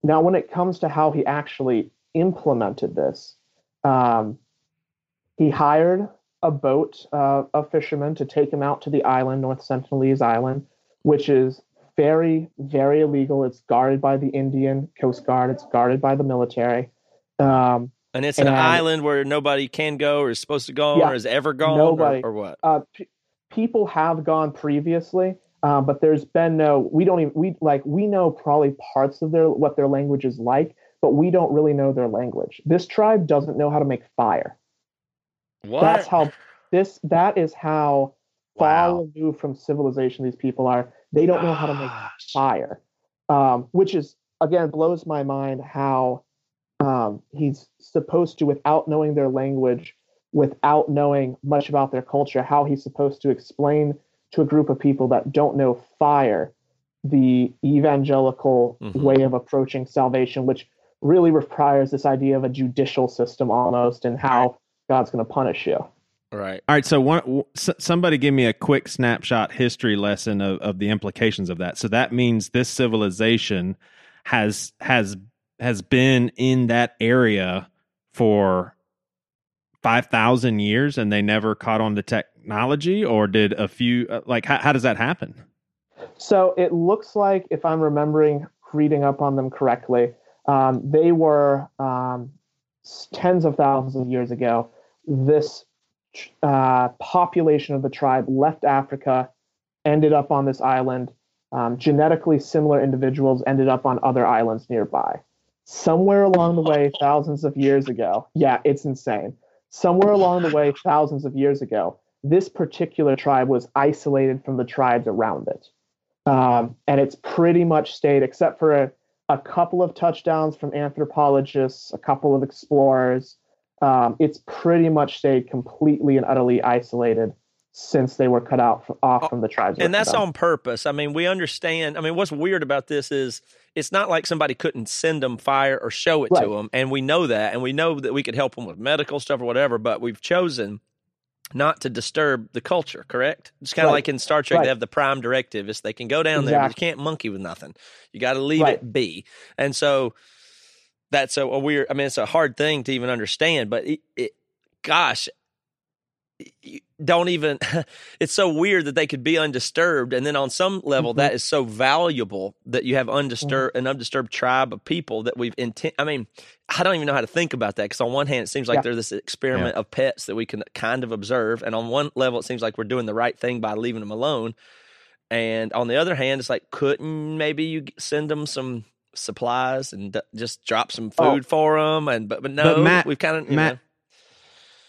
now, when it comes to how he actually implemented this, um, he hired a boat, uh, a fisherman, to take him out to the island, North Sentinelese Island, which is very, very illegal. It's guarded by the Indian Coast Guard. It's guarded by the military. Um, and it's an island where nobody can go or is supposed to go yeah, or has ever gone nobody, or, or what? Uh, p- people have gone previously, uh, but there's been no. We don't even we like we know probably parts of their what their language is like, but we don't really know their language. This tribe doesn't know how to make fire. What? That's how this that is how far Wow. removed from civilization these people are. They don't know how to make fire. Um, which is again blows my mind how um, he's supposed to, without knowing their language, without knowing much about their culture, how he's supposed to explain to a group of people that don't know fire the evangelical Mhm. way of approaching salvation, which really requires this idea of a judicial system almost and how God's going to punish you. right. All right, so one, somebody give me a quick snapshot history lesson of, of the implications of that. So that means this civilization has has has been in that area for five thousand years, and they never caught on to technology, or did a few uh, like how, how does that happen? So it looks like, if I'm remembering reading up on them correctly, um, they were um, tens of thousands of years ago. This uh, population of the tribe left Africa, ended up on this island. Um, genetically similar individuals ended up on other islands nearby. Somewhere along the way, thousands of years ago, yeah, it's insane. Somewhere along the way, thousands of years ago, this particular tribe was isolated from the tribes around it um, and it's pretty much stayed, except for a, a couple of touchdowns from anthropologists, a couple of explorers. Um, it's pretty much stayed completely and utterly isolated since they were cut out f off from the tribes. and that's on purpose. I mean, we understand. I mean, what's weird about this is it's not like somebody couldn't send them fire or show it Right. to them, and we know that, and we know that we could help them with medical stuff or whatever. But we've chosen not to disturb the culture. Correct? It's kind of Right. like in Star Trek, Right. they have the prime directive: is they can go down there, but you can't monkey with nothing. You got to leave it be. And so that's a, a weird. I mean, it's a hard thing to even understand. But it, it, gosh, you don't even it's so weird that they could be undisturbed and then on some level Mm-hmm. that is so valuable that you have undisturbed an undisturbed tribe of people that we've intent i mean i don't even know how to think about that because on one hand it seems like Yeah. they're this experiment of pets that we can kind of observe and on one level it seems like we're doing the right thing by leaving them alone and on the other hand it's like couldn't maybe you send them some supplies and d- just drop some Oh. food for them and but but no Matt- we've kind of Matt,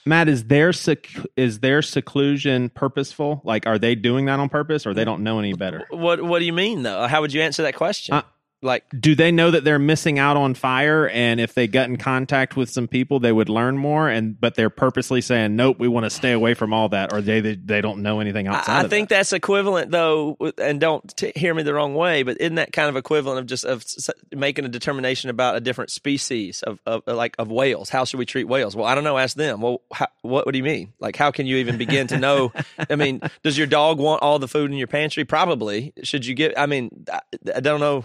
Matt, is their sec- is their seclusion purposeful? Like, are they doing that on purpose, or they don't know any better? what what do you mean though how would you answer that question Uh, like Do they know that they're missing out on fire, and if they got in contact with some people, they would learn more? And but they're purposely saying, "Nope, we want to stay away from all that," or they they, they don't know anything outside. I, I think that's equivalent, though, and don't t- hear me the wrong way, but isn't that kind of equivalent of just of s- making a determination about a different species of, of uh, like of whales? How should we treat whales? Well, I don't know. Ask them. Well, how, what, what do you mean? Like, how can you even begin to know? I mean, does your dog want all the food in your pantry? Probably. Should you get? I mean, I, I don't know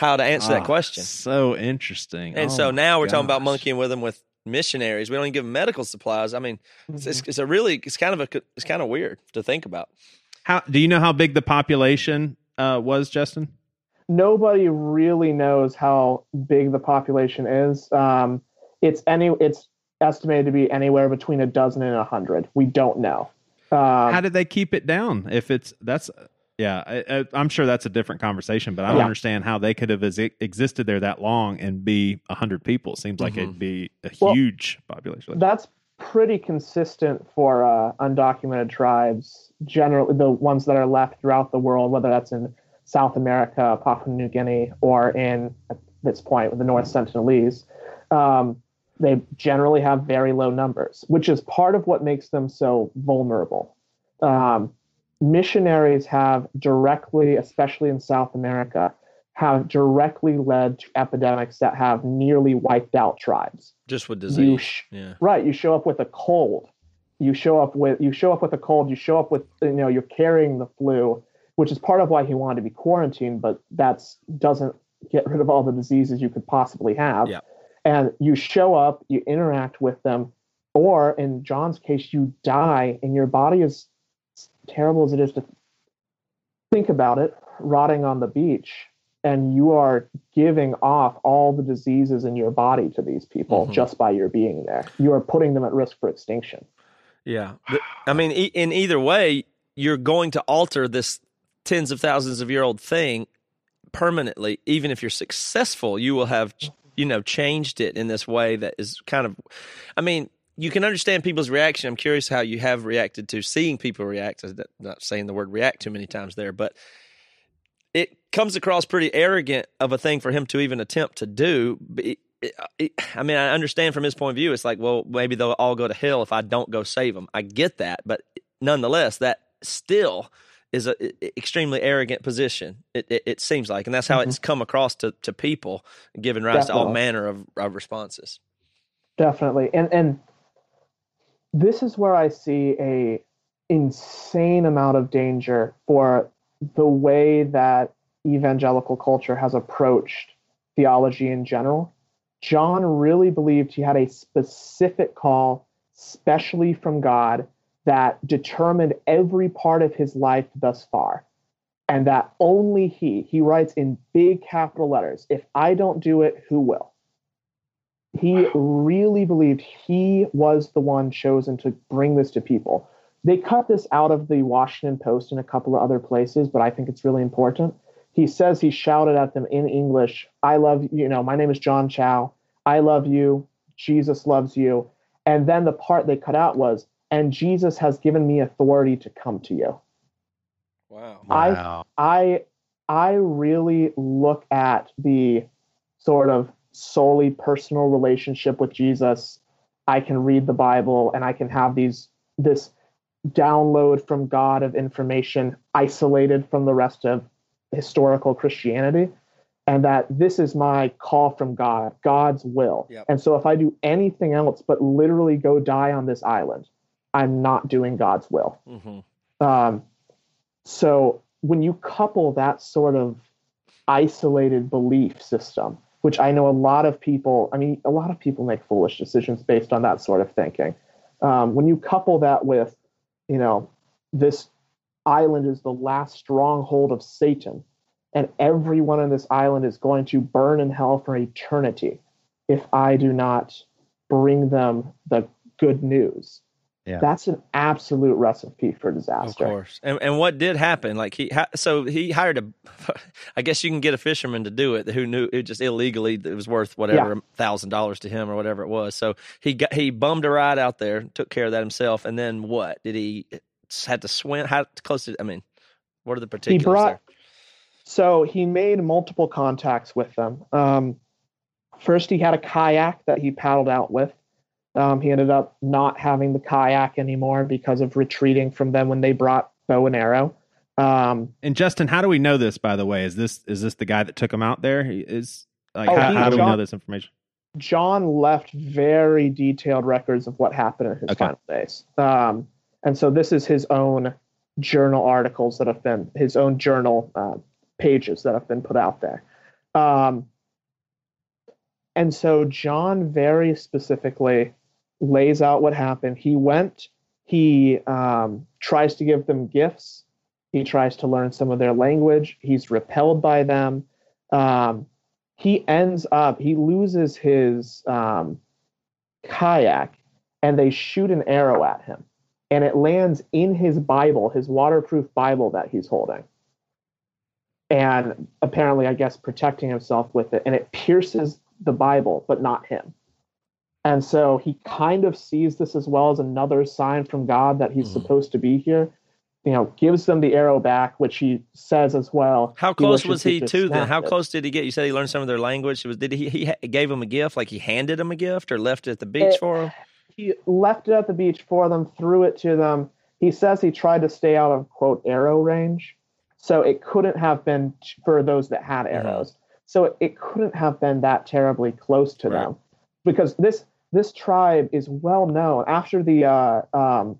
how to answer that Ah, question. So interesting. And Oh so now we're talking about monkeying with them with missionaries. We don't even give them medical supplies. I mean, it's, it's, it's a really, it's kind of a, it's kind of weird to think about. How do you know how big the population uh, was, Justin? nobody really knows how big the population is. Um, it's any it's estimated to be anywhere between a dozen and a hundred. We don't know. Um, how did they keep it down? If it's that's yeah, I, I, I'm sure that's a different conversation, but I don't Yeah. understand how they could have ex- existed there that long and be hundred people. It seems like Mhm. it'd be a Well, huge population. that's pretty consistent for uh, undocumented tribes, generally the ones that are left throughout the world, whether that's in South America, Papua New Guinea, or in at this point with the North Sentinelese. Um, they generally have very low numbers, which is part of what makes them so vulnerable. Um, missionaries have directly, especially in South America, have directly led to epidemics that have nearly wiped out tribes. Just with disease. sh- yeah. Right. You show up with a cold. You show up with you show up with a cold. You show up with you know you're carrying the flu, which is part of why he wanted to be quarantined. But that's doesn't get rid of all the diseases you could possibly have. Yeah. And you show up, you interact with them, or in John's case, you die, and your body is terrible as it is to think about it, rotting on the beach, and you are giving off all the diseases in your body to these people Mhm. just by your being there. You are putting them at risk for extinction. Yeah. I mean, in either way, you're going to alter this tens of thousands of year old thing permanently. Even if you're successful, you will have you know, changed it in this way that is kind of, I mean, you can understand people's reaction. I'm curious how you have reacted to seeing people react. I'm not saying the word react too many times there, but it comes across pretty arrogant of a thing for him to even attempt to do. It, it, it, I mean, I understand from his point of view. It's like, well, maybe they'll all go to hell if I don't go save them. I get that, but nonetheless, that still is an extremely arrogant position. It, it, it seems like, and that's how mm-hmm. it's come across to, to people, giving rise Definitely. to all manner of, of responses. Definitely, and and this is where I see a insane amount of danger for the way that evangelical culture has approached theology in general. John really believed he had a specific call, specially from God, that determined every part of his life thus far. And that only he, he writes in big capital letters, if I don't do it, who will? He really believed he was the one chosen to bring this to people. They cut this out of the Washington Post and a couple of other places, but I think it's really important. He says he shouted at them in English, I love you you know, my name is John Chau. I love you. Jesus loves you. And then the part they cut out was, and Jesus has given me authority to come to you. Wow. I I I really look at the sort of solely personal relationship with Jesus. I can read the Bible and I can have these this download from God of information isolated from the rest of historical Christianity. And that this is my call from God, God's will. Yep. And so if I do anything else but literally go die on this island, I'm not doing God's will. Mm-hmm. Um, so when you couple that sort of isolated belief system, which I know a lot of people, I mean, a lot of people make foolish decisions based on that sort of thinking. Um, when you couple that with you know, this island is the last stronghold of Satan, and everyone on this island is going to burn in hell for eternity if I do not bring them the good news. Yeah. That's an absolute recipe for disaster. Of course. And and what did happen? Like he so he hired a I guess you can get a fisherman to do it who knew it just illegally it was worth whatever thousand yeah. dollars to him or whatever it was. So he got he bummed a ride out there, took care of that himself, and then what? Did he had to swim how close did I mean, what are the particulars? He brought there? so he made multiple contacts with them. Um, first he had a kayak that he paddled out with. Um, he ended up not having the kayak anymore because of retreating from them when they brought bow and arrow. Um, and Justin, how do we know this? By the way, is this is this the guy that took him out there? Is like oh, how, he, how, do John, we know this information? John left very detailed records of what happened in his okay. final days, um, and so this is his own journal articles that have been his own journal uh, pages that have been put out there. Um, and so John very specifically lays out what happened. He went, he um, tries to give them gifts, he tries to learn some of their language, he's repelled by them. Um, he ends up, he loses his um, kayak and they shoot an arrow at him. And it lands in his Bible, his waterproof Bible that he's holding. And apparently, I guess, protecting himself with it. And it pierces the Bible, but not him. And so he kind of sees this as well as another sign from God that he's mm. supposed to be here. You know, gives them the arrow back, which he says as well. How close was he to them? How close did he get? You said he learned some of their language. Was did he he gave him a gift? Like he handed him a gift, or left it at the beach it, for him? He left it at the beach for them, threw it to them. He says he tried to stay out of quote arrow range, so it couldn't have been for those that had mm-hmm. arrows. Mm-hmm. So it, it, couldn't have been that terribly close to right. them, because this this tribe is well known after the uh, um,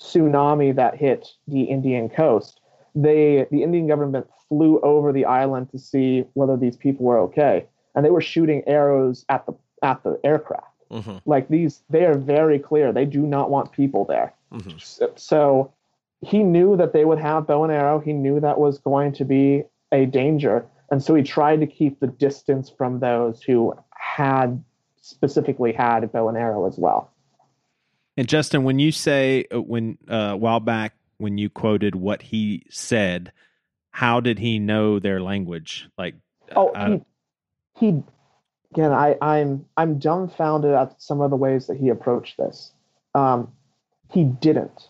tsunami that hit the Indian coast. They the Indian government flew over the island to see whether these people were okay, and they were shooting arrows at the at the aircraft. Mm-hmm. Like these, they are very clear. They do not want people there. Mm-hmm. So, so he knew that they would have bow and arrow. He knew that was going to be a danger, and so he tried to keep the distance from those who had specifically had a bow and arrow as well. And Justin, when you say uh, when uh, a while back when you quoted what he said, how did he know their language? Like, oh, he, he again, I, I'm I'm dumbfounded at some of the ways that he approached this. Um, he didn't.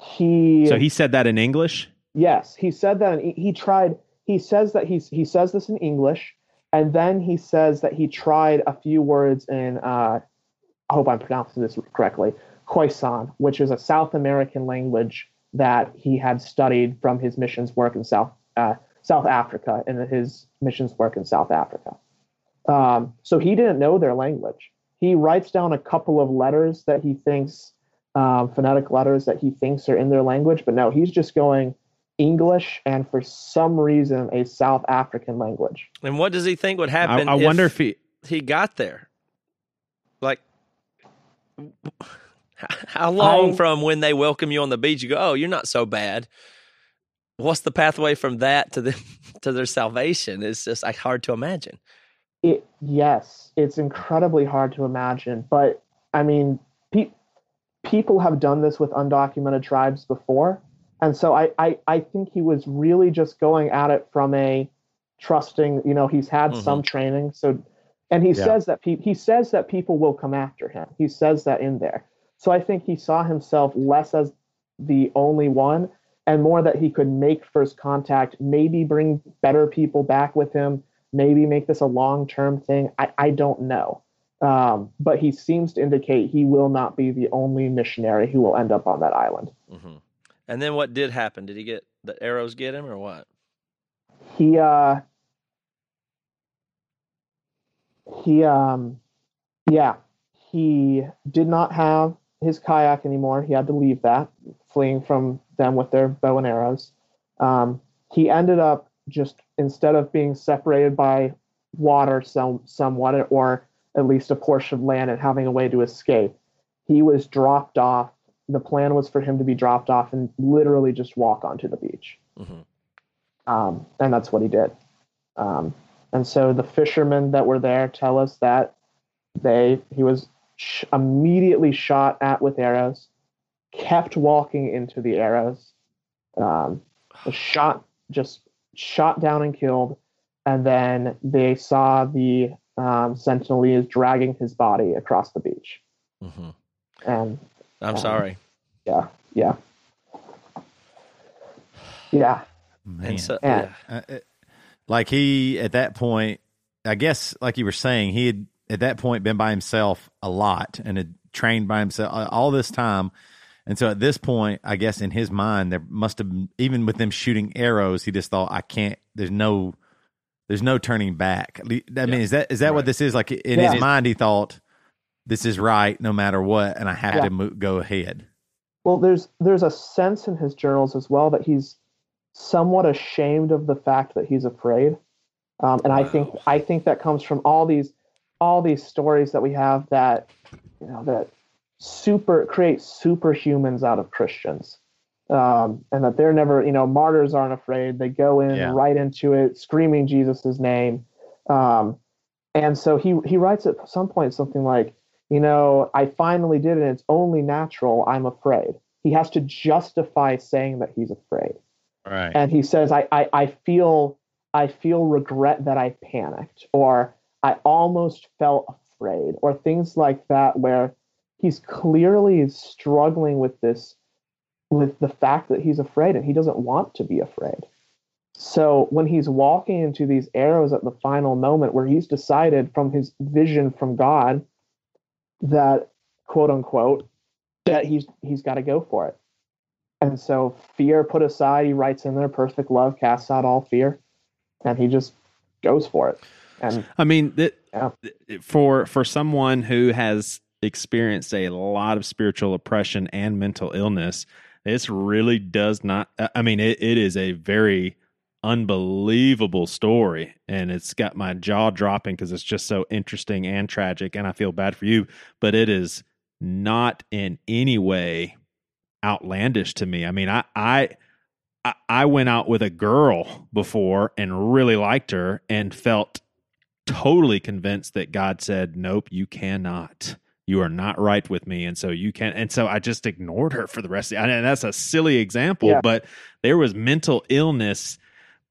He So he said that in English. Yes, he said that. And he, he tried. He says that he's he says this in English, and then he says that he tried a few words in. Uh, I hope I'm pronouncing this correctly. Khoisan, which is a South American language that he had studied from his missions work in South uh, South Africa and his missions work in South Africa. Um, so he didn't know their language. He writes down a couple of letters that he thinks um, phonetic letters that he thinks are in their language, but no, he's just going English and for some reason a South African language. And what does he think would happen? I, I wonder if he he got there. Like, how long I- from when they welcome you on the beach, you go, "Oh, you're not so bad." What's the pathway from that to the to their salvation? It's just like hard to imagine. It yes, it's incredibly hard to imagine, but I mean, pe- people have done this with undocumented tribes before, and so I, I I think he was really just going at it from a trusting. You know, he's had Mhm. some training, so and he Yeah. says that pe- he says that people will come after him. He says that in there. So I think he saw himself less as the only one and more that he could make first contact, maybe bring better people back with him, maybe make this a long term thing. I, I don't know. Um, but he seems to indicate he will not be the only missionary who will end up on that island. hmm And then what did happen? Did he get the arrows? Get him or what? He uh he um yeah, he did not have his kayak anymore. He had to leave that, fleeing from them with their bow and arrows. Um, he ended up just instead of being separated by water some somewhat or at least a portion of land and having a way to escape, he was dropped off. The plan was for him to be dropped off and literally just walk onto the beach. hmm Um, and that's what he did. Um, and so the fishermen that were there tell us that they he was sh- immediately shot at with arrows, kept walking into the arrows, um, was shot just shot down and killed, and then they saw the um, Sentinelese dragging his body across the beach. hmm And I'm Um, sorry. yeah, yeah, yeah. Man. And so, Yeah. yeah. Uh, it- like he at that point, I guess, like you were saying, he had at that point been by himself a lot and had trained by himself uh, all this time. And so at this point, I guess in his mind, there must have been, even with them shooting arrows, he just thought, I can't. There's no, there's no turning back. I mean, is that is that what this is? Like in Yeah. his mind, he thought, this is right no matter what, and I have Yeah. to mo- go ahead. Well, there's there's a sense in his journals as well that he's somewhat ashamed of the fact that he's afraid, um, and I think I think that comes from all these all these stories that we have that you know that super create superhumans out of Christians, um, and that they're never you know martyrs aren't afraid. They go in Yeah. right into it, screaming Jesus' name, um, and so he he writes at some point something like you know, I finally did it. And it's only natural. I'm afraid. He has to justify saying that he's afraid. Right. And he says, I, I, I feel, I feel regret that I panicked or I almost felt afraid or things like that, where he's clearly struggling with this, with the fact that he's afraid and he doesn't want to be afraid. So when he's walking into these arrows at the final moment where he's decided from his vision from God that quote unquote that he's he's got to go for it. And so fear put aside, he writes in there perfect love casts out all fear and he just goes for it. And I mean, that Yeah. for for someone who has experienced a lot of spiritual oppression and mental illness, this really does not. I mean, it, it is a very unbelievable story, and it's got my jaw dropping because it's just so interesting and tragic. And I feel bad for you, but it is not in any way outlandish to me. I mean, I I I- went out with a girl before and really liked her and felt totally convinced that God said, "Nope, you cannot. You are not right with me." And so you can't and so I just ignored her for the rest of the and that's a silly example, Yeah. but there was mental illness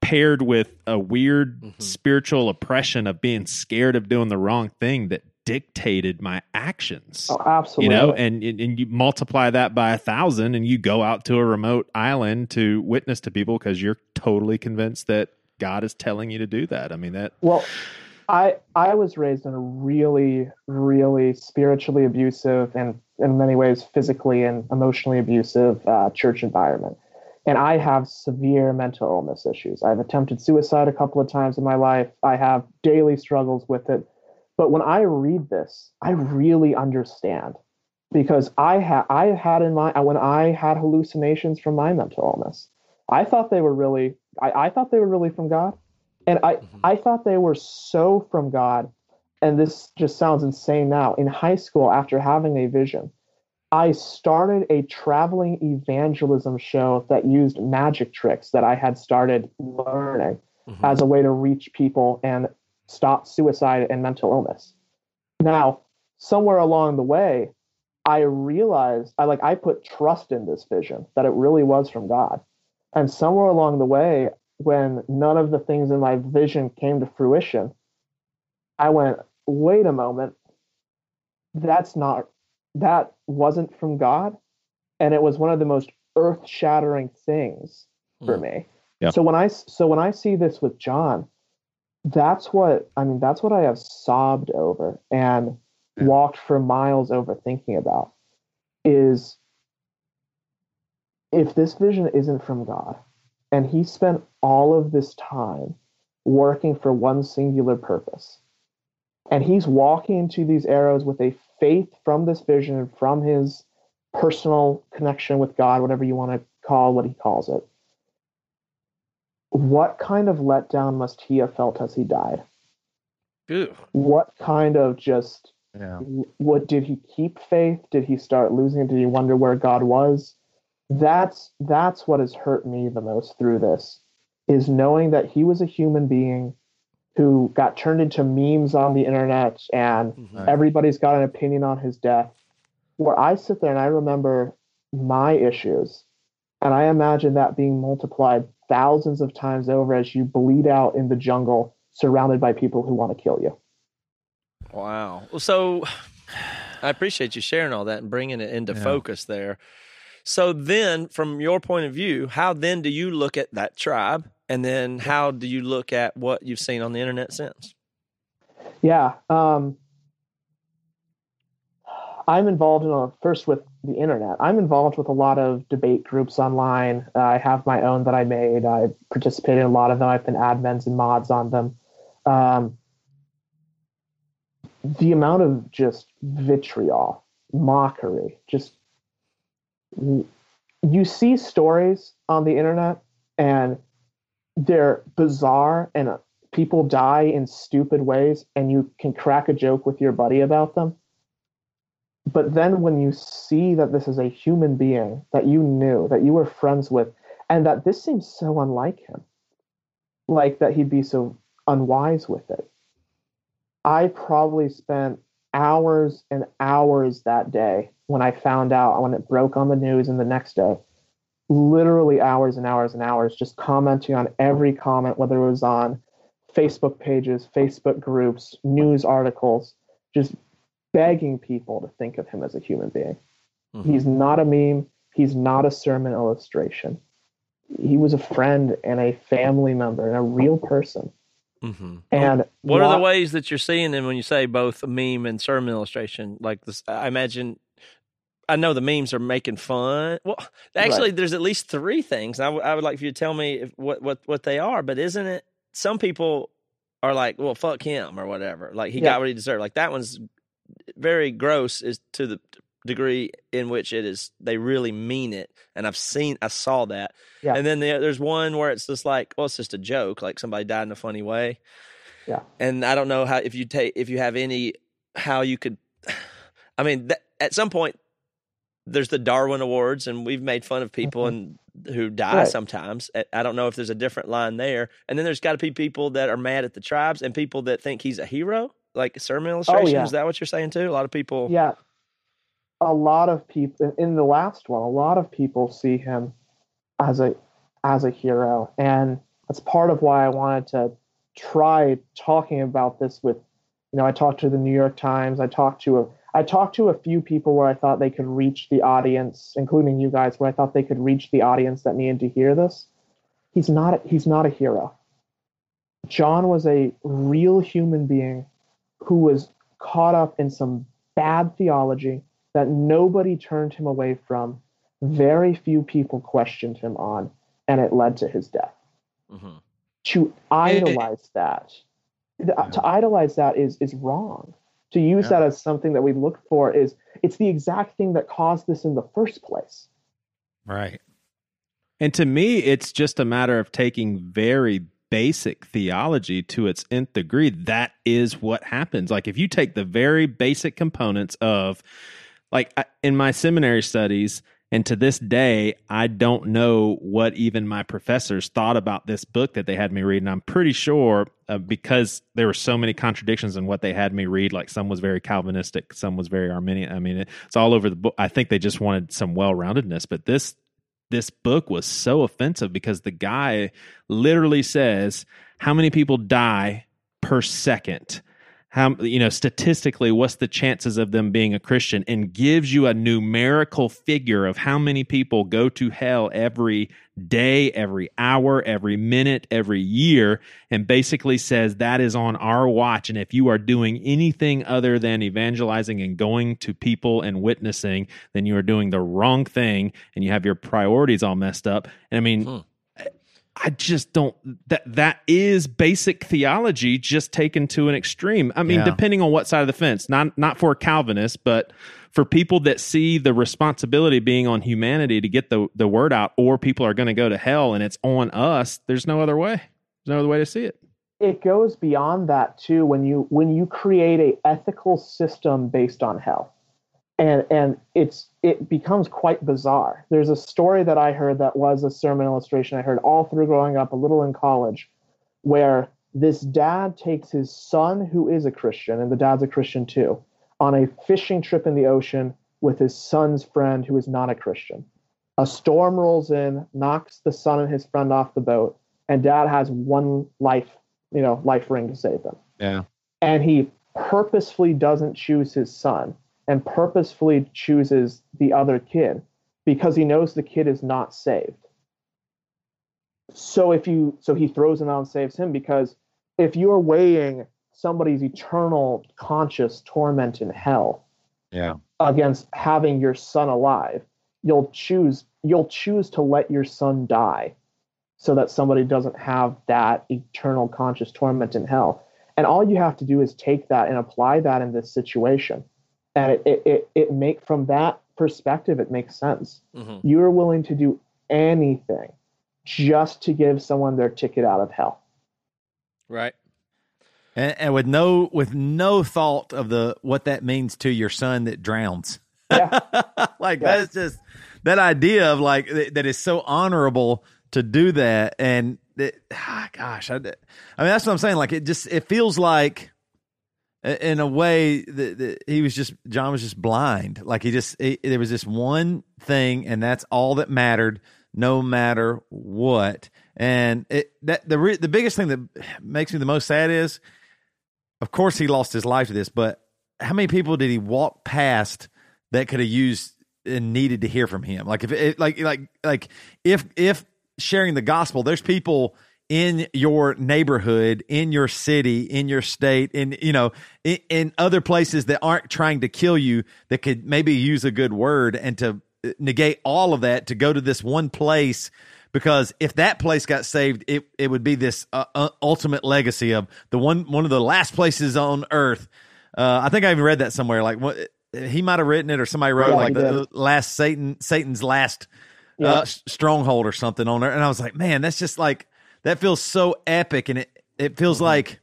paired with a weird Mm-hmm. spiritual oppression of being scared of doing the wrong thing that dictated my actions. Oh, absolutely. You know, and and and you multiply that by a thousand, and you go out to a remote island to witness to people because you're totally convinced that God is telling you to do that. I mean that. Well, I I was raised in a really really spiritually abusive and in many ways physically and emotionally abusive uh, church environment, and I have severe mental illness issues. I've attempted suicide a couple of times in my life. I have daily struggles with it, but when I read this, I really understand because I had I had in my when I had hallucinations from my mental illness. I thought they were really I, I thought they were really from God. And I, mm-hmm. I thought they were so from God. And this just sounds insane now. In high school, after having a vision, I started a traveling evangelism show that used magic tricks that I had started learning mm-hmm. as a way to reach people and stop suicide and mental illness. Now, somewhere along the way, I realized I like I put trust in this vision that it really was from God. And somewhere along the way, when none of the things in my vision came to fruition, I went, wait a moment, that's not, that wasn't from God. And it was one of the most earth shattering things for Mm. me. Yeah. So when I, so when I see this with John, that's what, I mean, that's what I have sobbed over and walked for miles over thinking about is if this vision isn't from God, and he spent all of this time working for one singular purpose, and he's walking into these arrows with a faith from this vision from his personal connection with God, whatever you want to call what he calls it. What kind of letdown must he have felt as he died? Ew. What kind of just Yeah. what did he keep faith did he start losing it did he wonder where god was that's that's what has hurt me the most through this is knowing that he was a human being who got turned into memes on the internet and Mhm. everybody's got an opinion on his death where i sit there and i remember my issues and i imagine that being multiplied thousands of times over as you bleed out in the jungle surrounded by people who want to kill you Wow. So I appreciate you sharing all that and bringing it into Yeah. focus there. So then, from your point of view, how then do you look at that tribe, and then how do you look at what you've seen on the internet since? Yeah. Um, I'm involved in a first with the internet. I'm involved with a lot of debate groups online. Uh, I have my own that I made. I participated in a lot of them. I've been admins and mods on them. Um, the amount of just vitriol, mockery, just you see stories on the internet and they're bizarre and uh, people die in stupid ways and you can crack a joke with your buddy about them. But then when you see that this is a human being that you knew that you were friends with and that this seems so unlike him like that he'd be so unwise with it i probably spent hours and hours that day when i found out when it broke on the news and the next day literally hours and hours and hours just commenting on every comment, whether it was on Facebook pages, Facebook groups, news articles, just begging people to think of him as a human being. He's not a meme, he's not a sermon illustration. He was a friend and a family member and a real person. Mm-hmm. And What are the ways that you're seeing them when you say both meme and sermon illustration? Like this, I imagine. I know the memes are making fun. Well, actually, there's at least three things. I, w- I would like for you to tell me if, what what what they are. But isn't it? Some people are like, "Well, fuck him" or whatever. Like he Yeah. got what he deserved. Like that one's very gross. Is to the degree in which it is they really mean it. And I've seen, I saw that. Yeah. And then the, there's one where it's just like, well, it's just a joke. Like somebody died in a funny way. Yeah. And I don't know how if you take if you have any how you could. I mean, at some point, there's the Darwin Awards, and we've made fun of people mm-hmm. and who die Right. sometimes. I- don't know if there's a different line there. And then there's got to be people that are mad at the tribes and people that think he's a hero, like sermon oh, illustration. yeah. Is that what you're saying too? A lot of people. Yeah. A lot of people in the last one, a lot of people see him as a as a hero. And That's part of why I wanted to try talking about this with, you know, I talked to the New York Times. I talked to a, I talked to a few people where I thought they could reach the audience, including you guys, where I thought they could reach the audience that needed to hear this. He's not. He's not a hero. John was a real human being who was caught up in some bad theology that nobody turned him away from. Very few people questioned him on, and it led to his death. Mm-hmm. To idolize that, to idolize that is is wrong. To use Yeah. that as something that we look for is it's the exact thing that caused this in the first place. Right. And to me, it's just a matter of taking very basic theology to its nth degree. That is what happens. Like if you take the very basic components of, like in my seminary studies, and to this day, I don't know what even my professors thought about this book that they had me read. And I'm pretty sure uh, because there were so many contradictions in what they had me read, like some was very Calvinistic, some was very Arminian. I mean, it's all over the book. I think they just wanted some well roundedness, but this this book was so offensive because the guy literally says how many people die per second how you know statistically what's the chances of them being a christian and gives you a numerical figure of how many people go to hell every day every hour every minute every year and basically says that is on our watch. And if you are doing anything other than evangelizing and going to people and witnessing then you are doing the wrong thing and you have your priorities all messed up. And i mean hmm. I just don't that that is basic theology just taken to an extreme. I mean, Yeah. depending on what side of the fence. Not not for Calvinists, but for people that see the responsibility being on humanity to get the the word out or people are going to go to hell and it's on us, there's no other way. There's no other way to see it. It goes beyond that too when you when you create a ethical system based on hell. And and it's it becomes quite bizarre. There's a story that I heard that was a sermon illustration I heard all through growing up, a little in college, where this dad takes his son who is a Christian, and the dad's a Christian too, on a fishing trip in the ocean with his son's friend who is not a Christian. A storm rolls in, knocks the son and his friend off the boat, and dad has one life, you know, life ring to save them. Yeah. And he purposefully doesn't choose his son and purposefully chooses the other kid because he knows the kid is not saved. So if you so he throws him out and saves him because if you're weighing somebody's eternal conscious torment in hell Yeah. against having your son alive, you'll choose you'll choose to let your son die so that somebody doesn't have that eternal conscious torment in hell. And all you have to do is take that and apply that in this situation. And it it it, it make from that perspective it makes sense. Mhm. You're willing to do anything just to give someone their ticket out of hell. Right. And, and with no with no thought of the what that means to your son that drowns. yeah. like that's just that idea of like that, that is so honorable to do that and it, ah, gosh I, I mean that's what i'm saying like it just it feels like i- in a way that, that he was just john was just blind. Like he just he, there was this one thing and that's all that mattered no matter what. And it that the re, the biggest thing that makes me the most sad is of course he lost his life to this but how many people did he walk past that could have used and needed to hear from him? Like if it like like like if if sharing the gospel there's people in your neighborhood in your city in your state in you know in, in other places that aren't trying to kill you that could maybe use a good word and to negate all of that to go to this one place because if that place got saved, it, it would be this uh, uh, ultimate legacy of the one one of the last places on earth. Uh, I think I even read that somewhere. Like what he might have written it, or somebody wrote Yeah, like the, the last Satan Satan's last Yeah. uh, stronghold or something on there, and I was like, man, that's just like that feels so epic, and it it Mm-hmm. feels like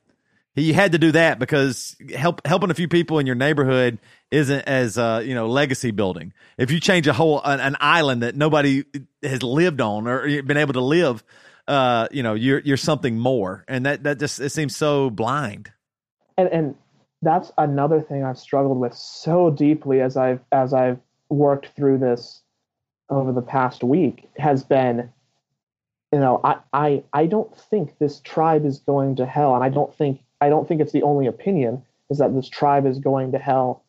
he had to do that because help helping a few people in your neighborhood isn't as uh, you know legacy building. If you change a whole an, an island that nobody has lived on or been able to live, uh, you know you're you're something more, and that that just it seems so blind. and and that's another thing I've struggled with so deeply as I've as I've worked through this over the past week has been you know, I, I I don't think this tribe is going to hell, and I don't think I don't think it's the only opinion is that this tribe is going to hell.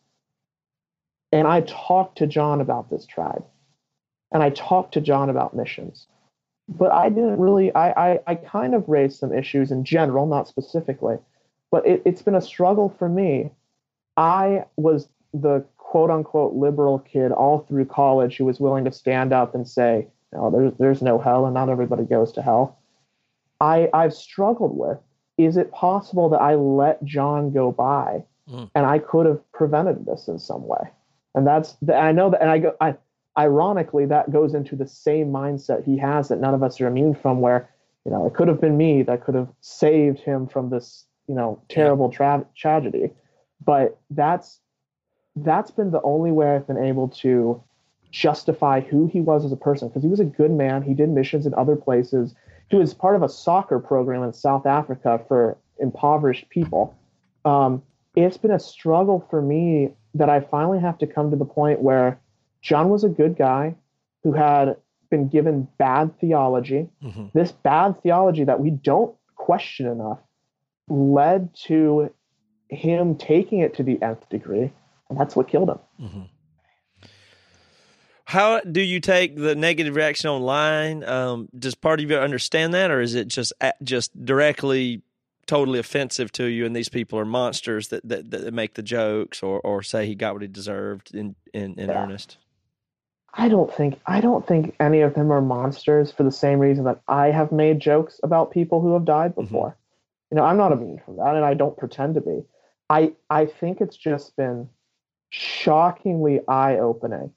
And I talked to John about this tribe, and I talked to John about missions, but I didn't really. I I, I kind of raised some issues in general, not specifically, but it, it's been a struggle for me. I was the quote unquote liberal kid all through college who was willing to stand up and say, no, there's there's no hell and not everybody goes to hell. I I've struggled with is it possible that I let John go by Mm. and I could have prevented this in some way? And that's the, I know that and I go I ironically that goes into the same mindset he has that none of us are immune from where you know it could have been me that could have saved him from this you know terrible tra- tragedy but that's that's been the only way I've been able to justify who he was as a person because he was a good man. He did missions in other places. He was part of a soccer program in South Africa for impoverished people. Um, it's been a struggle for me that I finally have to come to the point where John was a good guy who had been given bad theology. Mhm. This bad theology that we don't question enough led to him taking it to the nth degree, and that's what killed him. How do you take the negative reaction online? Um, does part of you understand that, or is it just just directly, totally offensive to you? And these people are monsters that that, that make the jokes or, or say he got what he deserved in in, in Yeah. earnest. I don't think I don't think any of them are monsters for the same reason that I have made jokes about people who have died before. You know, I'm not immune from that, and I don't pretend to be. I I think it's just been shockingly eye opening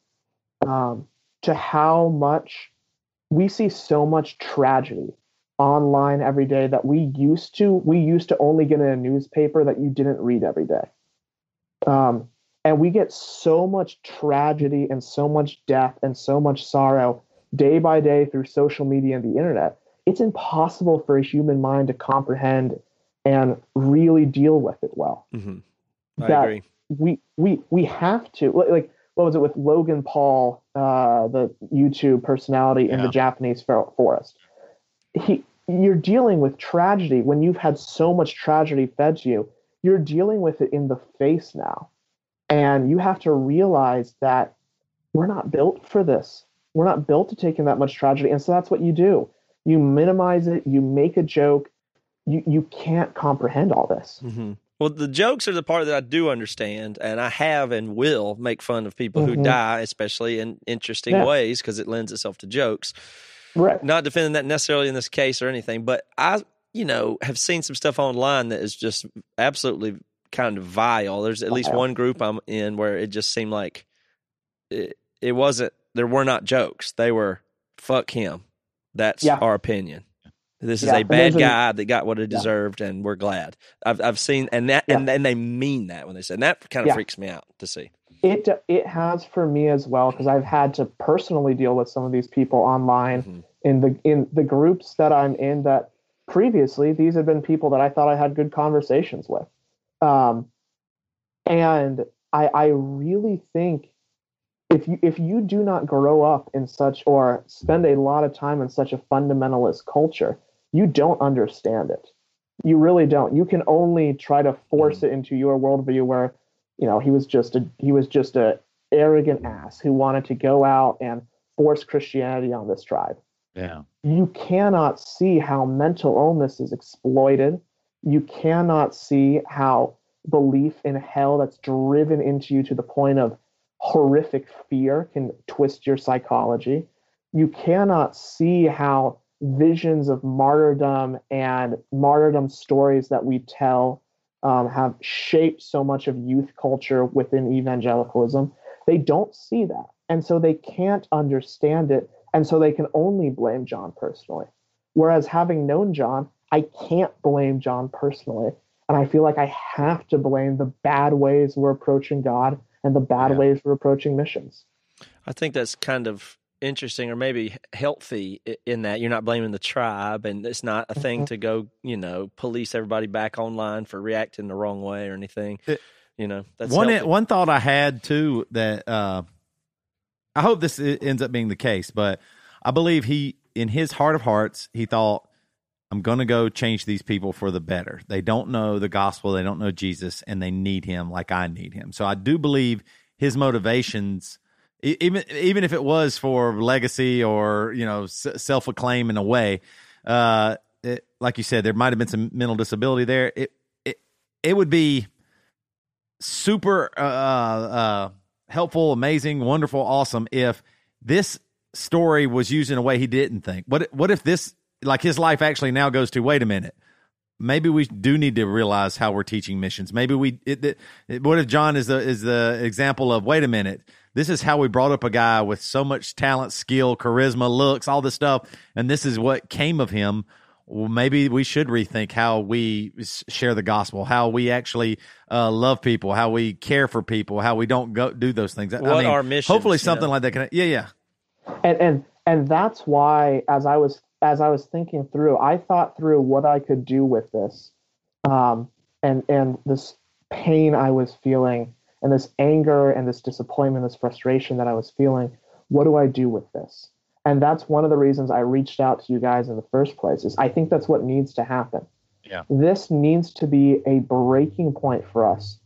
um, to how much we see so much tragedy online every day that we used to we used to only get in a newspaper that you didn't read every day. Um, and we get so much tragedy and so much death and so much sorrow day by day through social media and the internet. It's impossible for a human mind to comprehend and really deal with it well Mm-hmm. I that agree. we we we have to like what was it with Logan Paul, uh, the YouTube personality in the Japanese forest. He, you're dealing with tragedy when you've had so much tragedy fed to you. You're dealing with it in the face now, and you have to realize that we're not built for this. We're not built to take in that much tragedy, and so that's what you do. You minimize it. You make a joke. You you can't comprehend all this. hmm Well, the jokes are the part that I do understand, and I have and will make fun of people who Mhm. die, especially in interesting Yeah. ways, because it lends itself to jokes. Right. Not defending that necessarily in this case or anything, but I, you know, have seen some stuff online that is just absolutely kind of vile. There's at least Vile. one group I'm in where it just seemed like it, it wasn't. There were not jokes. They were fuck him. That's Yeah. our opinion. This is Yeah, a bad guy that got what he Yeah. deserved, and we're glad. I've I've seen and that and, and they mean that when they say and that kind of Yeah. freaks me out to see. It it has for me as well because I've had to personally deal with some of these people online Mhm. in the in the groups that I'm in. That previously these had been people that I thought I had good conversations with, um, and I I really think if you if you do not grow up in such or spend a lot of time in such a fundamentalist culture, you don't understand it. You really don't. You can only try to force it into your worldview where you know he was just a he was just a arrogant ass who wanted to go out and force Christianity on this tribe. Yeah. You cannot see how mental illness is exploited. You cannot see how belief in hell that's driven into you to the point of horrific fear can twist your psychology. You cannot see how visions of martyrdom and martyrdom stories that we tell um, have shaped so much of youth culture within evangelicalism. They don't see that. And so they can't understand it. And so they can only blame John personally. Whereas having known John, I can't blame John personally. And I feel like I have to blame the bad ways we're approaching God and the bad Yeah. ways we're approaching missions. I think that's kind of interesting or maybe healthy in that you're not blaming the tribe and it's not a thing Mhm. to go, you know, police everybody back online for reacting the wrong way or anything. It- you know, that's one healthy. one thought I had too that uh, I hope this ends up being the case, but I believe he in his heart of hearts, he thought, I'm going to go change these people for the better. They don't know the gospel, they don't know Jesus, and they need him like I need him. So I do believe his motivations, even even if it was for legacy or you know self acclaim in a way, uh, it, like you said, there might have been some mental disability there. It it it would be super uh, uh, helpful, amazing, wonderful, awesome if this story was used in a way he didn't think. What what if this like his life actually now goes to wait a minute maybe we do need to realize how we're teaching missions maybe we it, it- what if john is the is the example of wait a minute this is how we brought up a guy with so much talent skill charisma looks all this stuff and this is what came of him well, maybe we should rethink how we share the gospel, how we actually uh, love people, how we care for people, how we don't go do those things. I What mean, are missions, Hopefully, you something know? like that can. Yeah, yeah. and and and that's why as i was as i was thinking through i thought through what i could do with this um and and this pain i was feeling and this anger and this disappointment this frustration that i was feeling what do i do with this and that's one of the reasons i reached out to you guys in the first place is i think that's what needs to happen Yeah. this needs to be a breaking point for us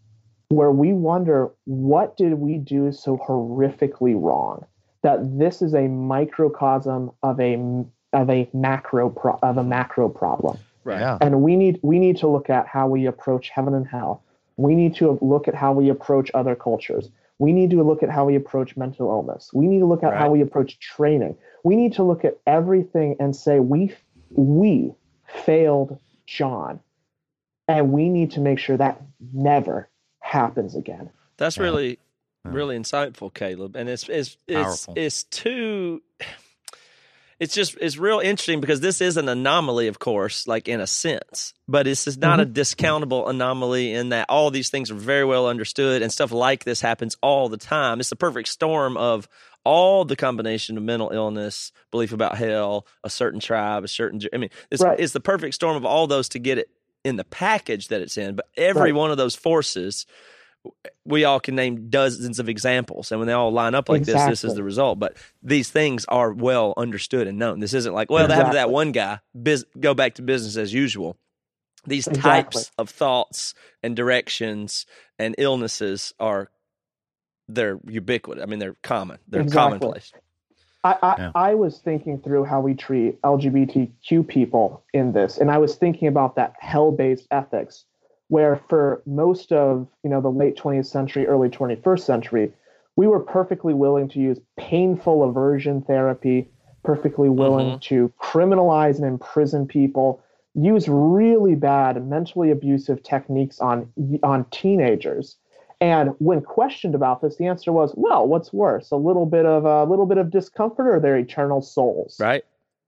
where we wonder what did we do so horrifically wrong that this is a microcosm of a of a macro pro, of a macro problem Right. Yeah. and we need we need to look at how we approach heaven and hell we need to look at how we approach other cultures we need to look at how we approach mental illness we need to look at how we approach training we need to look at everything and say we we failed john and we need to make sure that never happens again That's Yeah. really, Yeah. really insightful, Kaleb. And it's it's it's Powerful. it's too. It's just it's real interesting because this is an anomaly, of course, like in a sense, but it's just not a mm-hmm. discountable anomaly in that all these things are very well understood and stuff like this happens all the time. It's the perfect storm of all the combination of mental illness, belief about hell, a certain tribe, a certain. I mean, it's Right. it's the perfect storm of all those to get it in the package that it's in. But every Right. one of those forces we all can name dozens of examples. And when they all line up like this this is the result. But these things are well understood and known. This isn't like well that happened that one guy biz- go back to business as usual. These Exactly. types of thoughts and directions and illnesses are they're ubiquitous. I mean they're common. They're Exactly. commonplace. I, I, Yeah. I was thinking through how we treat LGBTQ people in this, and I was thinking about that hell-based ethics, where for most of you know the late 20th century, early 21st century, we were perfectly willing to use painful aversion therapy, perfectly willing mm-hmm. to criminalize and imprison people, use really bad mentally abusive techniques on on teenagers. And when questioned about this, the answer was, "Well, what's worse, a little bit of a little bit of discomfort or their eternal souls?" right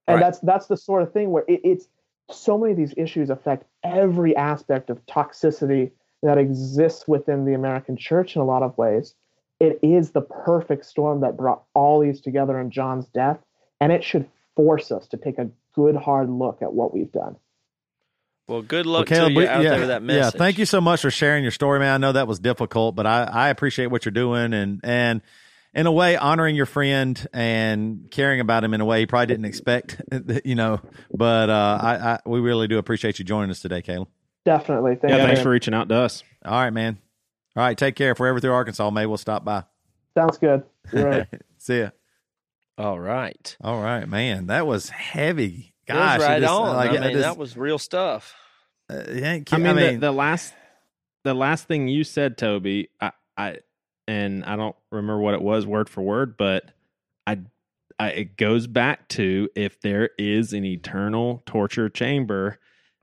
And Right. that's that's the sort of thing where it, it's so many of these issues affect every aspect of toxicity that exists within the American church in a lot of ways. It is the perfect storm that brought all these together in John's death, and it should force us to take a good hard look at what we've done. well good Well, luck Kaleb, to you we- out yeah, there with that yeah. Thank you so much for sharing your story, man. I know that was difficult, but I, I appreciate what you're doing and and in a way honoring your friend and caring about him in a way he probably didn't expect, you know. But uh, I, I we really do appreciate you joining us today, Kaleb. Definitely. Thank Yeah, you. thanks for reaching out to us. All right, man. All right, take care. If we're ever through Arkansas, maybe we'll stop by. Sounds good. Right. See ya. all right All right, man. That was heavy. It was Gosh, right just- on like, i mean just- that was real stuff uh, it ain't I mean, the, the last the last thing you said, Toby, I, I and I don't remember what it was word for word, but I, I it goes back to if there is an eternal torture chamber,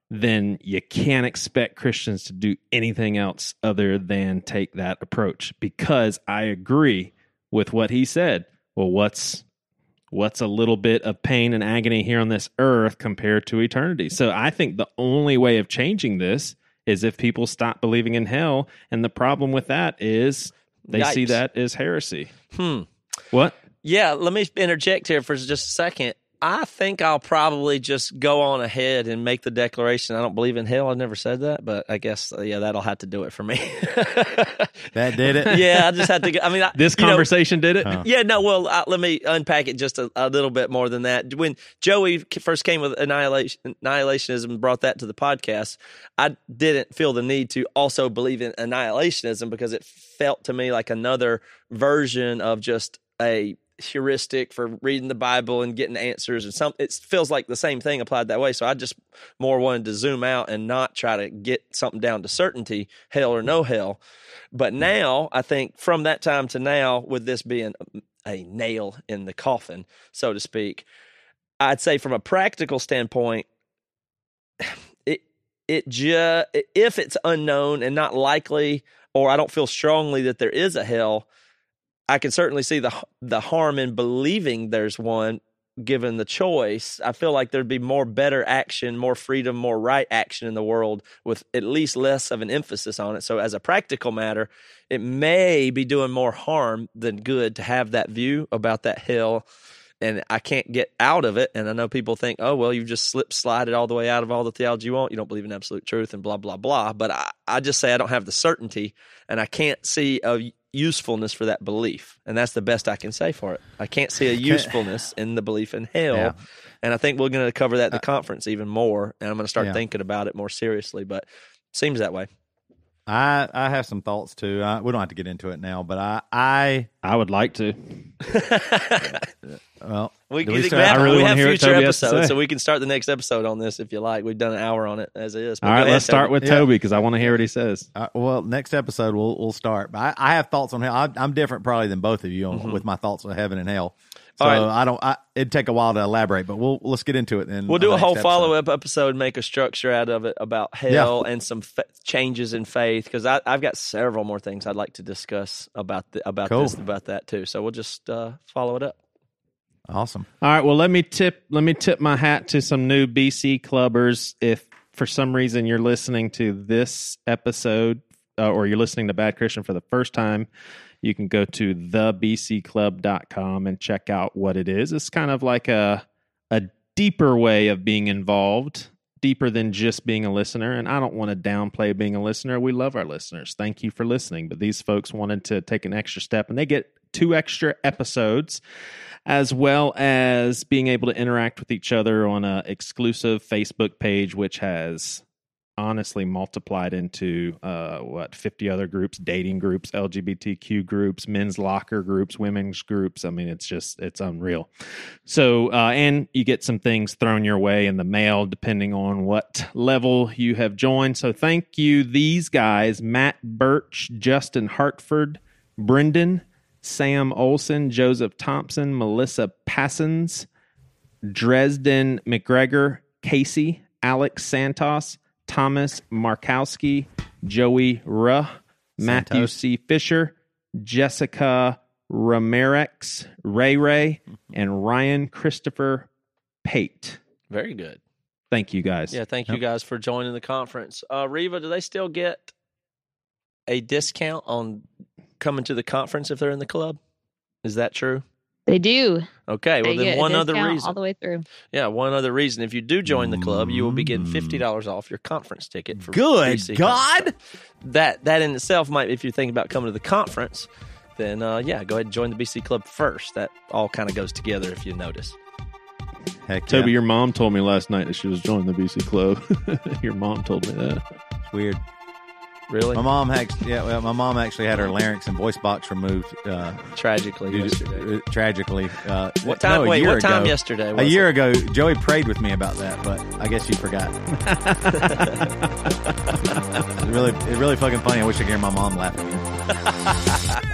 then you can't expect Christians to do anything else other than take that approach. Because I agree with what he said. Well, what's what's a little bit of pain and agony here on this earth compared to eternity. So I think the only way of changing this is if people stop believing in hell. And the problem with that is they see that as heresy. hmm What? Yeah, let me interject here for just a second. I think I'll probably just go on ahead and make the declaration. I don't believe in hell. I never said that, but I guess uh, yeah, that'll have to do it for me. That did it. yeah, I just had to. go- I mean, I, This you know, conversation did it. Huh. Yeah, no. Well, uh, let me unpack it just a, a little bit more than that. When Joey first came with annihilation, annihilationism and brought that to the podcast, I didn't feel the need to also believe in annihilationism because it felt to me like another version of just a heuristic for reading the Bible and getting answers and some it feels like the same thing applied that way. So I just more wanted to zoom out and not try to get something down to certainty, hell or no hell. But hmm. now I think from that time to now, with this being a nail in the coffin, so to speak, I'd say from a practical standpoint, it it just if it's unknown and not likely, or I don't feel strongly that there is a hell, I can certainly see the the harm in believing there's one. Given the choice, I feel like there'd be more better action, more freedom, more right action in the world with at least less of an emphasis on it. So, as a practical matter, it may be doing more harm than good to have that view about that hell and I can't get out of it. And I know people think, oh, well, you just slip slide it all the way out of all the theology you want. You don't believe in absolute truth and blah, blah, blah. But I, I just say I don't have the certainty and I can't see a usefulness for that belief. And that's the best I can say for it. I can't see a usefulness in the belief in hell. Yeah. And I think we're going to cover that at the uh, conference even more. And I'm going to start Yeah. thinking about it more seriously. But seems that way. I I have some thoughts too. I, we don't have to get into it now, but I I I would like to. well We, do we, have, I really we have future Toby has to episodes, so we can start the next episode on this if you like. We've done an hour on it as is. But All ahead, let's start Toby. with Toby because I want to hear what he says. Uh, well, next episode we'll we'll start. But I, I have thoughts on hell. I, I'm different probably than both of you on, with my thoughts on heaven and hell. So Mm-hmm. All right. I don't. I, it'd take a while to elaborate, but we'll let's get into it. Then We'll do the a whole follow up episode, make a structure out of it about hell and some fa- changes in faith because I've got several more things I'd like to discuss about the, about Cool. this about that too. So we'll just uh, follow it up. Awesome. All right, well let me tip let me tip my hat to some new BC clubbers. If for some reason you're listening to this episode uh, or you're listening to Bad Christian for the first time, you can go to thebcclub.com and check out what it is. It's kind of like a a deeper way of being involved, deeper than just being a listener. And I don't want to downplay being a listener. We love our listeners. Thank you for listening. But these folks wanted to take an extra step and they get two extra episodes as well as being able to interact with each other on a exclusive Facebook page, which has honestly multiplied into uh, what 50 other groups dating groups lgbtq groups men's locker groups women's groups. I mean it's just it's unreal. So uh, and you get some things thrown your way in the mail depending on what level you have joined. So thank you these guys matt birch justin hartford brendan sam olson joseph thompson melissa passons Dresden McGregor, Casey, Alex Santos, Thomas Markowski, Joey Ruh, Matthew Santos. C. Fisher, Jessica Ramirez, Ray Ray, and Ryan Christopher Pate. Very good. Thank you guys. Yeah, thank you guys for joining the conference. Uh, Reva, do they still get a discount on coming to the conference if they're in the club? Is that true? They do. Okay, well They then one other reason. all the way through. Yeah, one other reason. If you do join the club, you will be getting fifty dollars off your conference ticket. For Good BC God! Conference. That that in itself might, if you're thinking about coming to the conference, then uh, yeah, go ahead and join the BC club first. That all kind of goes together if you notice. Heck Toby, yeah. your mom told me last night that she was joining the BC Club. your mom told me that. It's weird. Really, My mom actually, yeah, well, my mom actually had her larynx and voice box removed. Uh, tragically due yesterday. uh, tragically. Uh, What time? no, wait, what time ago. yesterday? A year it? ago, Joey prayed with me about that, but I guess you forgot. it's really, it's really fucking funny. I wish I could hear my mom laugh again.